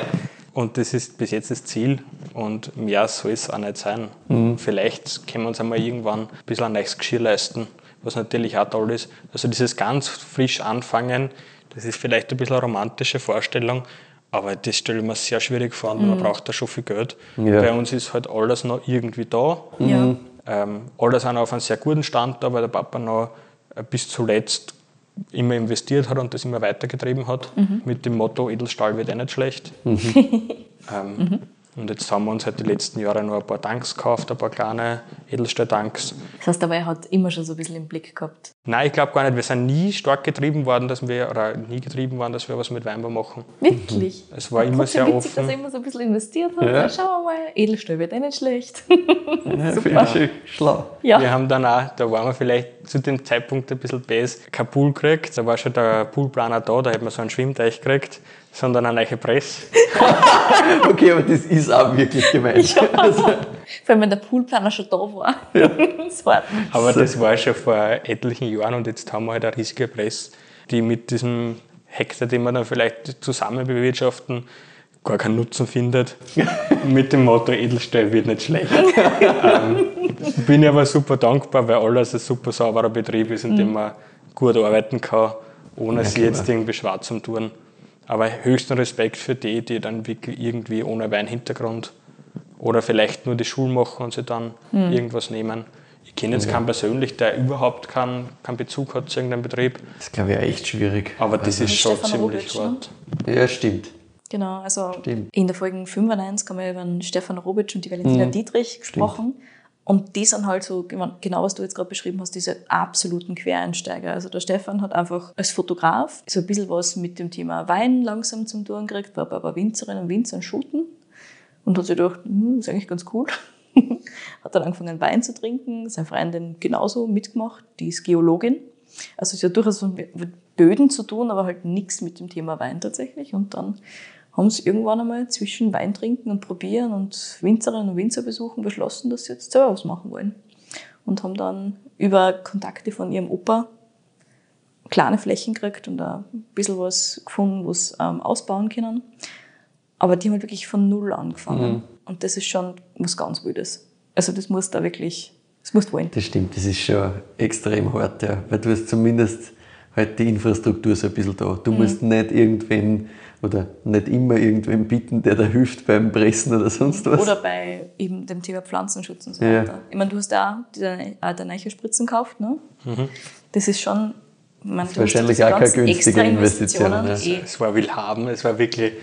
Und das ist bis jetzt das Ziel und mehr soll es auch nicht sein. Mhm. Vielleicht können wir uns einmal irgendwann ein bisschen ein neues Geschirr leisten was natürlich auch toll ist. Also dieses ganz frisch anfangen, das ist vielleicht ein bisschen eine romantische Vorstellung, aber das stelle ich mir sehr schwierig vor und mhm. man braucht da schon viel Geld. Ja. Bei uns ist halt alles noch irgendwie da. Ja. Ähm, alle sind auf einem sehr guten Stand da, weil der Papa noch äh, bis zuletzt immer investiert hat und das immer weitergetrieben hat, mit dem Motto, Edelstahl wird eh nicht schlecht. ähm, Und jetzt haben wir uns halt die letzten Jahre noch ein paar Tanks gekauft, ein paar kleine Edelstahl-Tanks. Das heißt aber, er hat immer schon so ein bisschen im Blick gehabt. Nein, ich glaube gar nicht. Wir sind nie stark getrieben worden, dass wir, oder nie getrieben worden, dass wir was mit Weinbau machen. Wirklich? Es war immer sehr witzig, dass er offen. immer so ein bisschen investiert hat. Ja. Schauen wir mal, Edelstahl wird eh nicht schlecht. Ja, finde ich schön schlau. ja. Wir haben dann auch, da waren wir vielleicht zu dem Zeitpunkt ein bisschen besser, kein Pool gekriegt. Da war schon der Poolplaner da, da hätten wir so einen Schwimmteich gekriegt, sondern eine neue Presse. Okay, aber das ist auch wirklich gemeint. Also, Vor allem, wenn der Poolplaner schon da war. das war Aber das war schon vor etlichen Jahren und jetzt haben wir halt eine riesige Presse, die mit diesem Hektar, den wir dann vielleicht zusammen bewirtschaften, gar keinen Nutzen findet. mit dem Motto Edelstahl wird nicht schlecht. ähm, bin ich aber super dankbar, weil alles ein super sauberer Betrieb ist, in dem man gut arbeiten kann, ohne sich klar. jetzt irgendwie schwarz zu tun. Aber höchsten Respekt für die, die dann wirklich irgendwie ohne Weinhintergrund oder vielleicht nur die Schule machen und sich dann irgendwas nehmen. Ich kenne jetzt keinen persönlich, der überhaupt keinen, keinen Bezug hat zu irgendeinem Betrieb, das glaube ich auch echt schwierig. aber das ist schon Stefan ziemlich hart. Ja, stimmt. Genau, also Stimmt. in der Folge 95 haben wir über den Stefan Robitsch und die Valentina Dietrich gesprochen. Und die sind halt so, genau was du jetzt gerade beschrieben hast, diese absoluten Quereinsteiger. Also der Stefan hat einfach als Fotograf so ein bisschen was mit dem Thema Wein langsam zum Tun gekriegt, war bei Winzerinnen und Winzern shooten und hat sich gedacht, hm, ist eigentlich ganz cool. hat dann angefangen Wein zu trinken, seine Freundin genauso mitgemacht, die ist Geologin. Also sie hat durchaus mit Böden zu tun, aber halt nichts mit dem Thema Wein tatsächlich. Und dann haben sie irgendwann einmal zwischen Wein trinken und probieren und Winzerinnen und Winzer besuchen beschlossen, dass sie jetzt selber was machen wollen. Und haben dann über Kontakte von ihrem Opa kleine Flächen gekriegt und da ein bisschen was gefunden, was ähm, ausbauen können. Aber die haben halt wirklich von Null angefangen. Und das ist schon was ganz Wildes. Also das muss da wirklich, das musst du wollen. Das stimmt, das ist schon extrem hart, ja. Weil du hast zumindest halt die Infrastruktur so ein bisschen da. Du musst nicht irgendwen oder nicht immer irgendwen bitten, der da hilft beim Pressen oder sonst was. Oder bei eben dem Thema Pflanzenschutz und so Ja. weiter. Ich meine, du hast da auch deine, deine neue Spritzen gekauft, ne? Das ist schon, ich meine, du wahrscheinlich auch keine günstige Investition, eh. Es war Willhaben, es war wirklich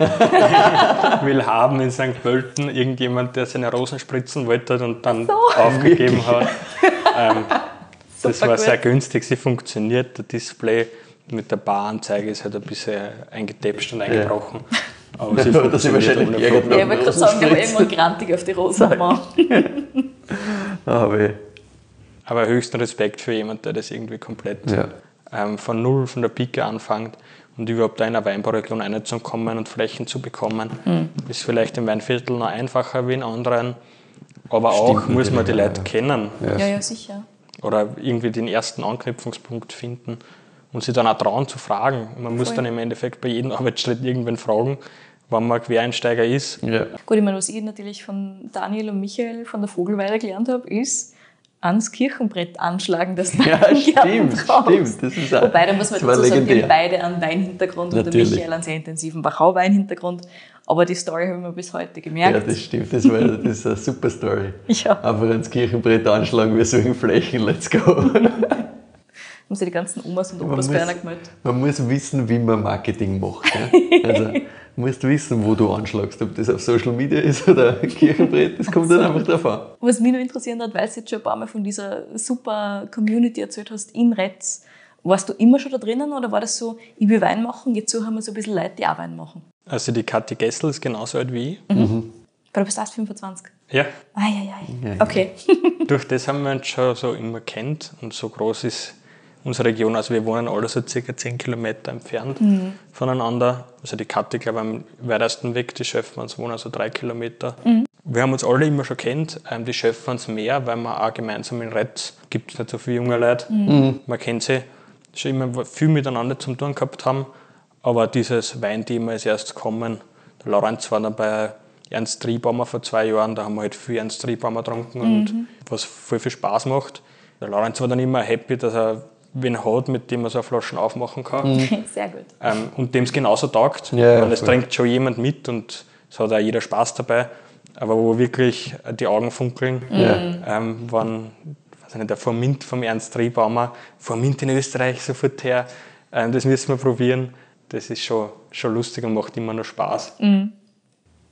Willhaben in St. Pölten. Irgendjemand, der seine Rosen spritzen wollte und dann aufgegeben hat. Ähm, das war gut. sehr günstig, sie funktioniert. Der Display mit der Baranzeige ist halt ein bisschen eingetäpscht und eingebrochen. Aber sie Da hat sich funktioniert wahrscheinlich ohne. Ja, ich wollte gerade sagen, der war irgendwann grantig auf die gemacht. Ah, weh. Aber höchsten Respekt für jemanden, der das irgendwie komplett Ja. ähm, von Null, von der Pike anfängt und überhaupt da in eine Weinbauregion reinzukommen und Flächen zu bekommen. Hm. Ist vielleicht im Weinviertel noch einfacher wie in anderen, aber auch Stimmt muss man die Leute ja. kennen Ja, ja, sicher. Oder irgendwie den ersten Anknüpfungspunkt finden und sich dann auch trauen zu fragen. Man muss Voll. dann im Endeffekt bei jedem Arbeitsschritt irgendwen fragen, wenn man Quereinsteiger ist. Ja. Gut, ich meine, was ich natürlich von Daniel und Michael von der Vogelweide gelernt habe, ist, ans Kirchenbrett anschlagen, das Ja, stimmt, stimmt. Das ist auch, Wobei, da muss man dazu sagen, wir haben beide einen Weinhintergrund und der. Michael einen sehr intensiven Wachau-Weinhintergrund. Aber die Story habe ich mir bis heute gemerkt. Ja, das stimmt. Das, war, das ist eine super Story. Ja. Einfach ans Kirchenbrett anschlagen, wir suchen Flächen, let's go. haben sich die ganzen Omas und Man Opas muss- bei einer gemeldet. Man muss wissen, wie man Marketing macht. Ja? Also, du musst wissen, wo du anschlagst. Ob das auf Social Media ist oder Kirchenbrett, das kommt dann einfach drauf an. Was mich noch interessiert hat, weil du jetzt schon ein paar Mal von dieser super Community erzählt hast in Retz, warst du immer schon da drinnen oder war das so, ich will Wein machen, jetzt suchen wir so ein bisschen Leute, die auch Wein machen? Also die Kathi Gessel ist genauso alt wie ich. Weil du bist erst 25. Ja, Eieiei. Okay. durch das haben wir uns schon so immer kennt und so groß ist unsere Region. Also wir wohnen alle so circa 10 Kilometer entfernt voneinander. Also die Kathi, glaube ich, am weitesten weg, die Schöffmanns wohnen so drei Kilometer. Wir haben uns alle immer schon kennt, ähm, die Schöffmanns mehr, weil wir auch gemeinsam in Retz, gibt es nicht so viele junge Leute, man kennt sie, schon immer viel miteinander zum tun gehabt haben. Aber dieses Weinthema ist erst gekommen. Der Lorenz war dann bei Ernst Triebaumer vor zwei Jahren, da haben wir halt viel Ernst Triebaumer getrunken und was voll viel Spaß macht. Der Lorenz war dann immer happy, dass er wen hat, mit dem er so Flaschen aufmachen kann. Sehr gut. Ähm, und dem es genauso taugt, Ja, ja, weil es trinkt schon jemand mit und es hat auch jeder Spaß dabei. aber wo wirklich die Augen funkeln, Ja. ähm, wann, weiß ich nicht, der Formint vom Ernst Triebaumer, Formint in Österreich sofort her, ähm, das müssen wir probieren. Das ist schon, schon lustig und macht immer noch Spaß.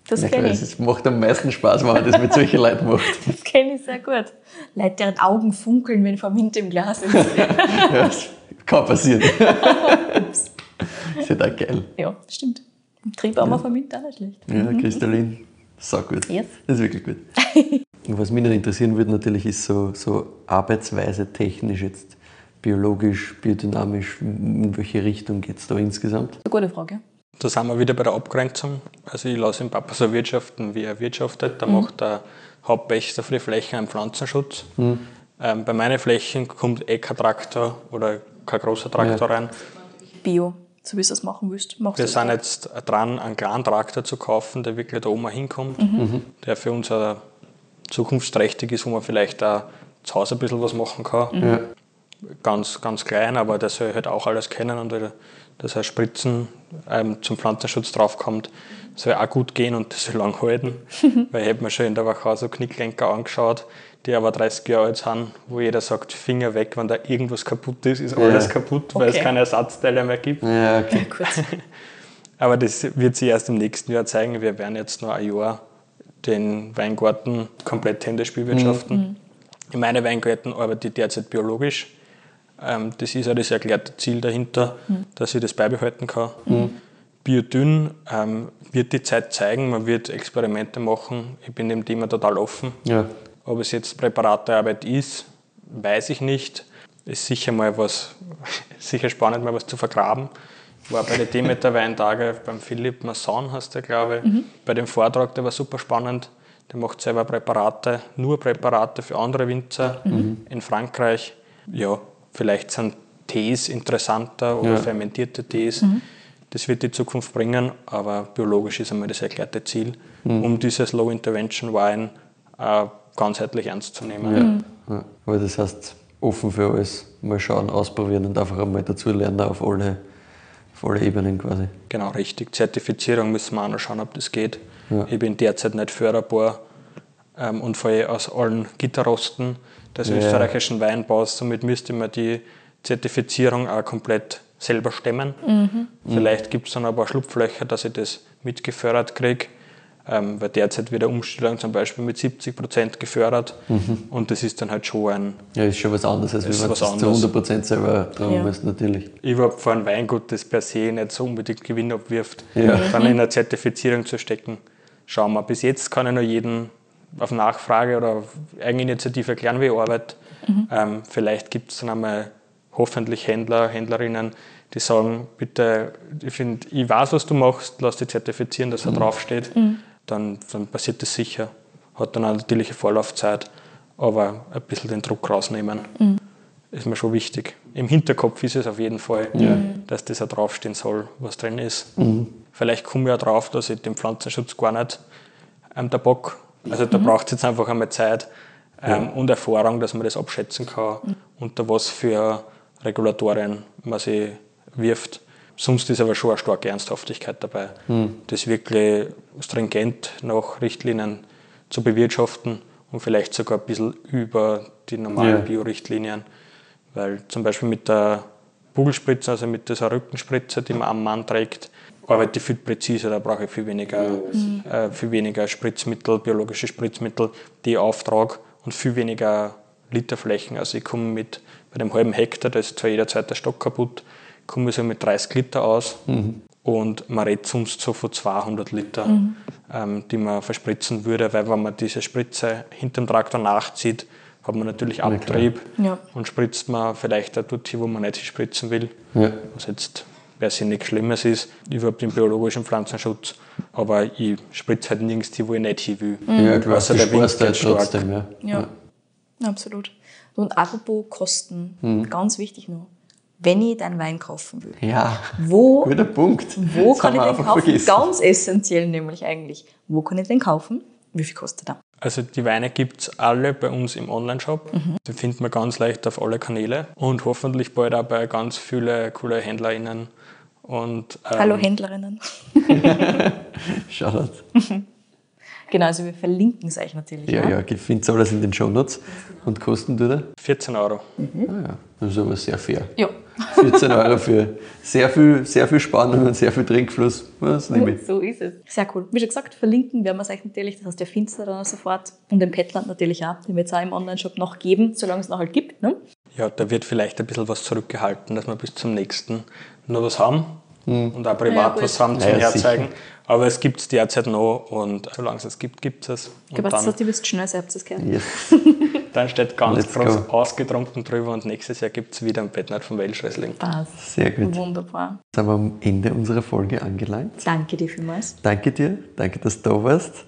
Das Ja, kenne es ich. ist- macht am meisten Spaß, wenn man das mit solchen Leuten macht. Das kenne ich sehr gut. Leute, deren Augen funkeln, wenn Vermint im Glas ist. Ja, das kann passieren. ist ja da geil. ja, stimmt. Triebaumer Vermint auch nicht schlecht. Ja, Kristallin, so gut. Yes. Das ist wirklich gut. Was mich noch interessieren würde, natürlich ist so, so Arbeitsweise technisch jetzt, biologisch, biodynamisch, in welche Richtung geht es da insgesamt? Eine gute Frage. Da sind wir wieder bei der Abgrenzung. Also ich lasse den Papa so wirtschaften, wie er wirtschaftet. Da macht der Hauptpächter für die Flächen einen Pflanzenschutz. Ähm, bei meinen Flächen kommt eh kein Traktor oder kein großer Traktor rein. Bio, so wie du es machen willst. Machst Wir sind jetzt dran, einen kleinen Traktor zu kaufen, der wirklich da oben hinkommt, der für uns auch zukunftsträchtig ist, wo man vielleicht auch zu Hause ein bisschen was machen kann. Ja. Ganz, ganz klein, aber der soll halt auch alles kennen und dass er Spritzen ähm, zum Pflanzenschutz draufkommt, soll auch gut gehen und das soll lang halten. Weil ich habe mir schon in der Wachau so Knicklenker angeschaut, die aber 30 Jahre alt sind, wo jeder sagt, Finger weg, wenn da irgendwas kaputt ist, ist alles kaputt, weil es Okay. keine Ersatzteile mehr gibt. Ja, okay. Aber das wird sich erst im nächsten Jahr zeigen. Wir werden jetzt noch ein Jahr den Weingarten komplett händisch bewirtschaften. In meinen Weingärten arbeite ich derzeit biologisch. Ähm, das ist auch das erklärte Ziel dahinter, dass ich das beibehalten kann. Biodünn ähm, wird die Zeit zeigen, man wird Experimente machen. Ich bin dem Thema total offen. Ja. Ob es jetzt Präparatearbeit ist, weiß ich nicht. Ist sicher mal was, sicher spannend, mal was zu vergraben. Ich war bei den Demeter-Weintage beim Philipp Masson, heißt der, glaube ich. Bei dem Vortrag, der war super spannend. Der macht selber Präparate, nur Präparate für andere Winzer in Frankreich. Ja, vielleicht sind Tees interessanter oder Ja. fermentierte Tees. Das wird die Zukunft bringen, aber biologisch ist einmal das erklärte Ziel, um dieses Low Intervention Wine äh, ganzheitlich ernst zu nehmen. Ja. Aber das heißt, offen für alles, mal schauen, ausprobieren und einfach einmal dazulernen auf alle, auf alle Ebenen quasi. Genau, richtig. Zertifizierung müssen wir auch noch schauen, ob das geht. Ja. Ich bin derzeit nicht förderbar ähm, und falle aus allen Gitterrosten des Ja. österreichischen Weinbaus. Somit müsste man die Zertifizierung auch komplett selber stemmen. Vielleicht gibt es dann aber Schlupflöcher, dass ich das mitgefördert kriege. Ähm, weil derzeit wird eine Umstellung zum Beispiel mit 70 Prozent gefördert. Und das ist dann halt schon ein, Ja, ist schon was anderes, als wenn man das zu 100% selber tragen Ja. muss, natürlich. überhaupt vor ein Weingut, das per se nicht so unbedingt Gewinn abwirft, Ja. dann in eine Zertifizierung zu stecken. Schauen wir. Bis jetzt kann ich nur jeden auf Nachfrage oder auf Eigeninitiative erklären, wie ich arbeite. Ähm, vielleicht gibt es dann einmal hoffentlich Händler, Händlerinnen, die sagen, bitte, ich, find, ich weiß, was du machst, lass dich zertifizieren, dass er draufsteht. Dann, dann passiert das sicher. Hat dann eine Vorlaufzeit, aber ein bisschen den Druck rausnehmen ist mir schon wichtig. Im Hinterkopf ist es auf jeden Fall, dass das auch draufstehen soll, was drin ist. Vielleicht komme ich auch drauf, dass ich den Pflanzenschutz gar nicht ähm, der Bock, also da braucht es jetzt einfach einmal Zeit ähm, und Erfahrung, dass man das abschätzen kann, unter was für Regulatorien man sich wirft. Sonst ist aber schon eine starke Ernsthaftigkeit dabei, das wirklich stringent nach Richtlinien zu bewirtschaften und vielleicht sogar ein bisschen über die normalen Ja. Bio-Richtlinien. Weil zum Beispiel mit der Bugelspritze, also mit dieser Rückenspritze, die man am Mann trägt, arbeite viel präziser, da brauche ich viel weniger, äh, viel weniger Spritzmittel, biologische Spritzmittel, die ich auftrage und viel weniger Literflächen. Also ich komme mit, bei dem halben Hektar, da ist zwar jeder zweite Stock kaputt, komme ich so mit 30 Liter aus und man redet sonst so von 200 Liter, ähm, die man verspritzen würde, weil wenn man diese Spritze hinterm Traktor nachzieht, hat man natürlich Abtrieb Ja. und spritzt man vielleicht auch dort hin, wo man nicht spritzen will, Ja. was jetzt per se nichts Schlimmes ist, überhaupt im biologischen Pflanzenschutz, aber ich spritze halt nirgends hin, wo ich nicht hin will. Ja, klar, Außer du der Wind halt trotzdem, ja. Ja, absolut. Und apropos Kosten, ganz wichtig noch. Wenn ich deinen Wein kaufen will, Ja, wo, guter Punkt. wo Das kann ich den kaufen? vergessen. Ganz essentiell nämlich eigentlich. Wo kann ich den kaufen? Wie viel kostet er? Also die Weine gibt es alle bei uns im Online-Shop. Die findet man ganz leicht auf alle Kanäle und hoffentlich bald auch bei ganz vielen coole HändlerInnen. Und, ähm, Hallo Händlerinnen. Shoutout. Genau, also wir verlinken es euch natürlich. Ja, ja, ich finde alles in den Shownotes. Und kosten tut er? 14 Euro. Ah ja, das ist aber sehr fair. Ja. 14 Euro für sehr viel, sehr viel Spannung und sehr viel Trinkfluss. Was nehme ich? So ist es. Sehr cool. Wie schon gesagt, verlinken werden wir es euch natürlich. Das heißt, ihr findet es dann sofort. Und den Petland natürlich auch. Den wird es auch im Online-Shop noch geben, solange es noch halt gibt. Ne? Ja, da wird vielleicht ein bisschen was zurückgehalten, dass wir bis zum nächsten noch was haben und auch privat Ja, was haben zum Ja, Herzeigen. Aber es gibt es derzeit noch und solange es es gibt, gibt es es. Ich Und glaube, das heißt, ihr wisst schnell, habt es gehört. Yes. dann steht ganz Let's groß go. ausgetrunken drüber und nächstes Jahr gibt es wieder ein Bettnert vom Welsh Wrestling. Passt. Sehr gut. Wunderbar. Jetzt sind wir am Ende unserer Folge angelangt. Danke dir vielmals. Danke dir, danke, dass du da warst.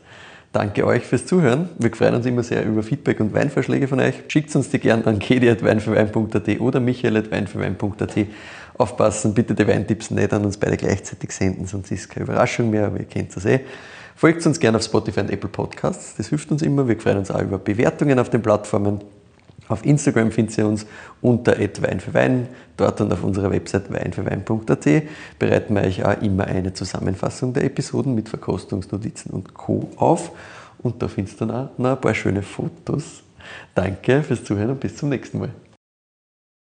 Danke euch fürs Zuhören. Wir freuen uns immer sehr über Feedback und Weinvorschläge von euch. Schickt uns die gerne an kedi.weinfürwein.at oder michael.weinfürwein.at. Aufpassen, bitte die Weintipps nicht an uns beide gleichzeitig senden, sonst ist es keine Überraschung mehr, aber ihr kennt das eh. Folgt uns gerne auf Spotify und Apple Podcasts, das hilft uns immer. Wir freuen uns auch über Bewertungen auf den Plattformen. Auf Instagram findet ihr uns unter Wein Wein, dort und auf unserer Website weinfürwein.at bereiten wir euch auch immer eine Zusammenfassung der Episoden mit Verkostungsnotizen und Co. auf. Und da findest du dann auch noch ein paar schöne Fotos. Danke fürs Zuhören und bis zum nächsten Mal.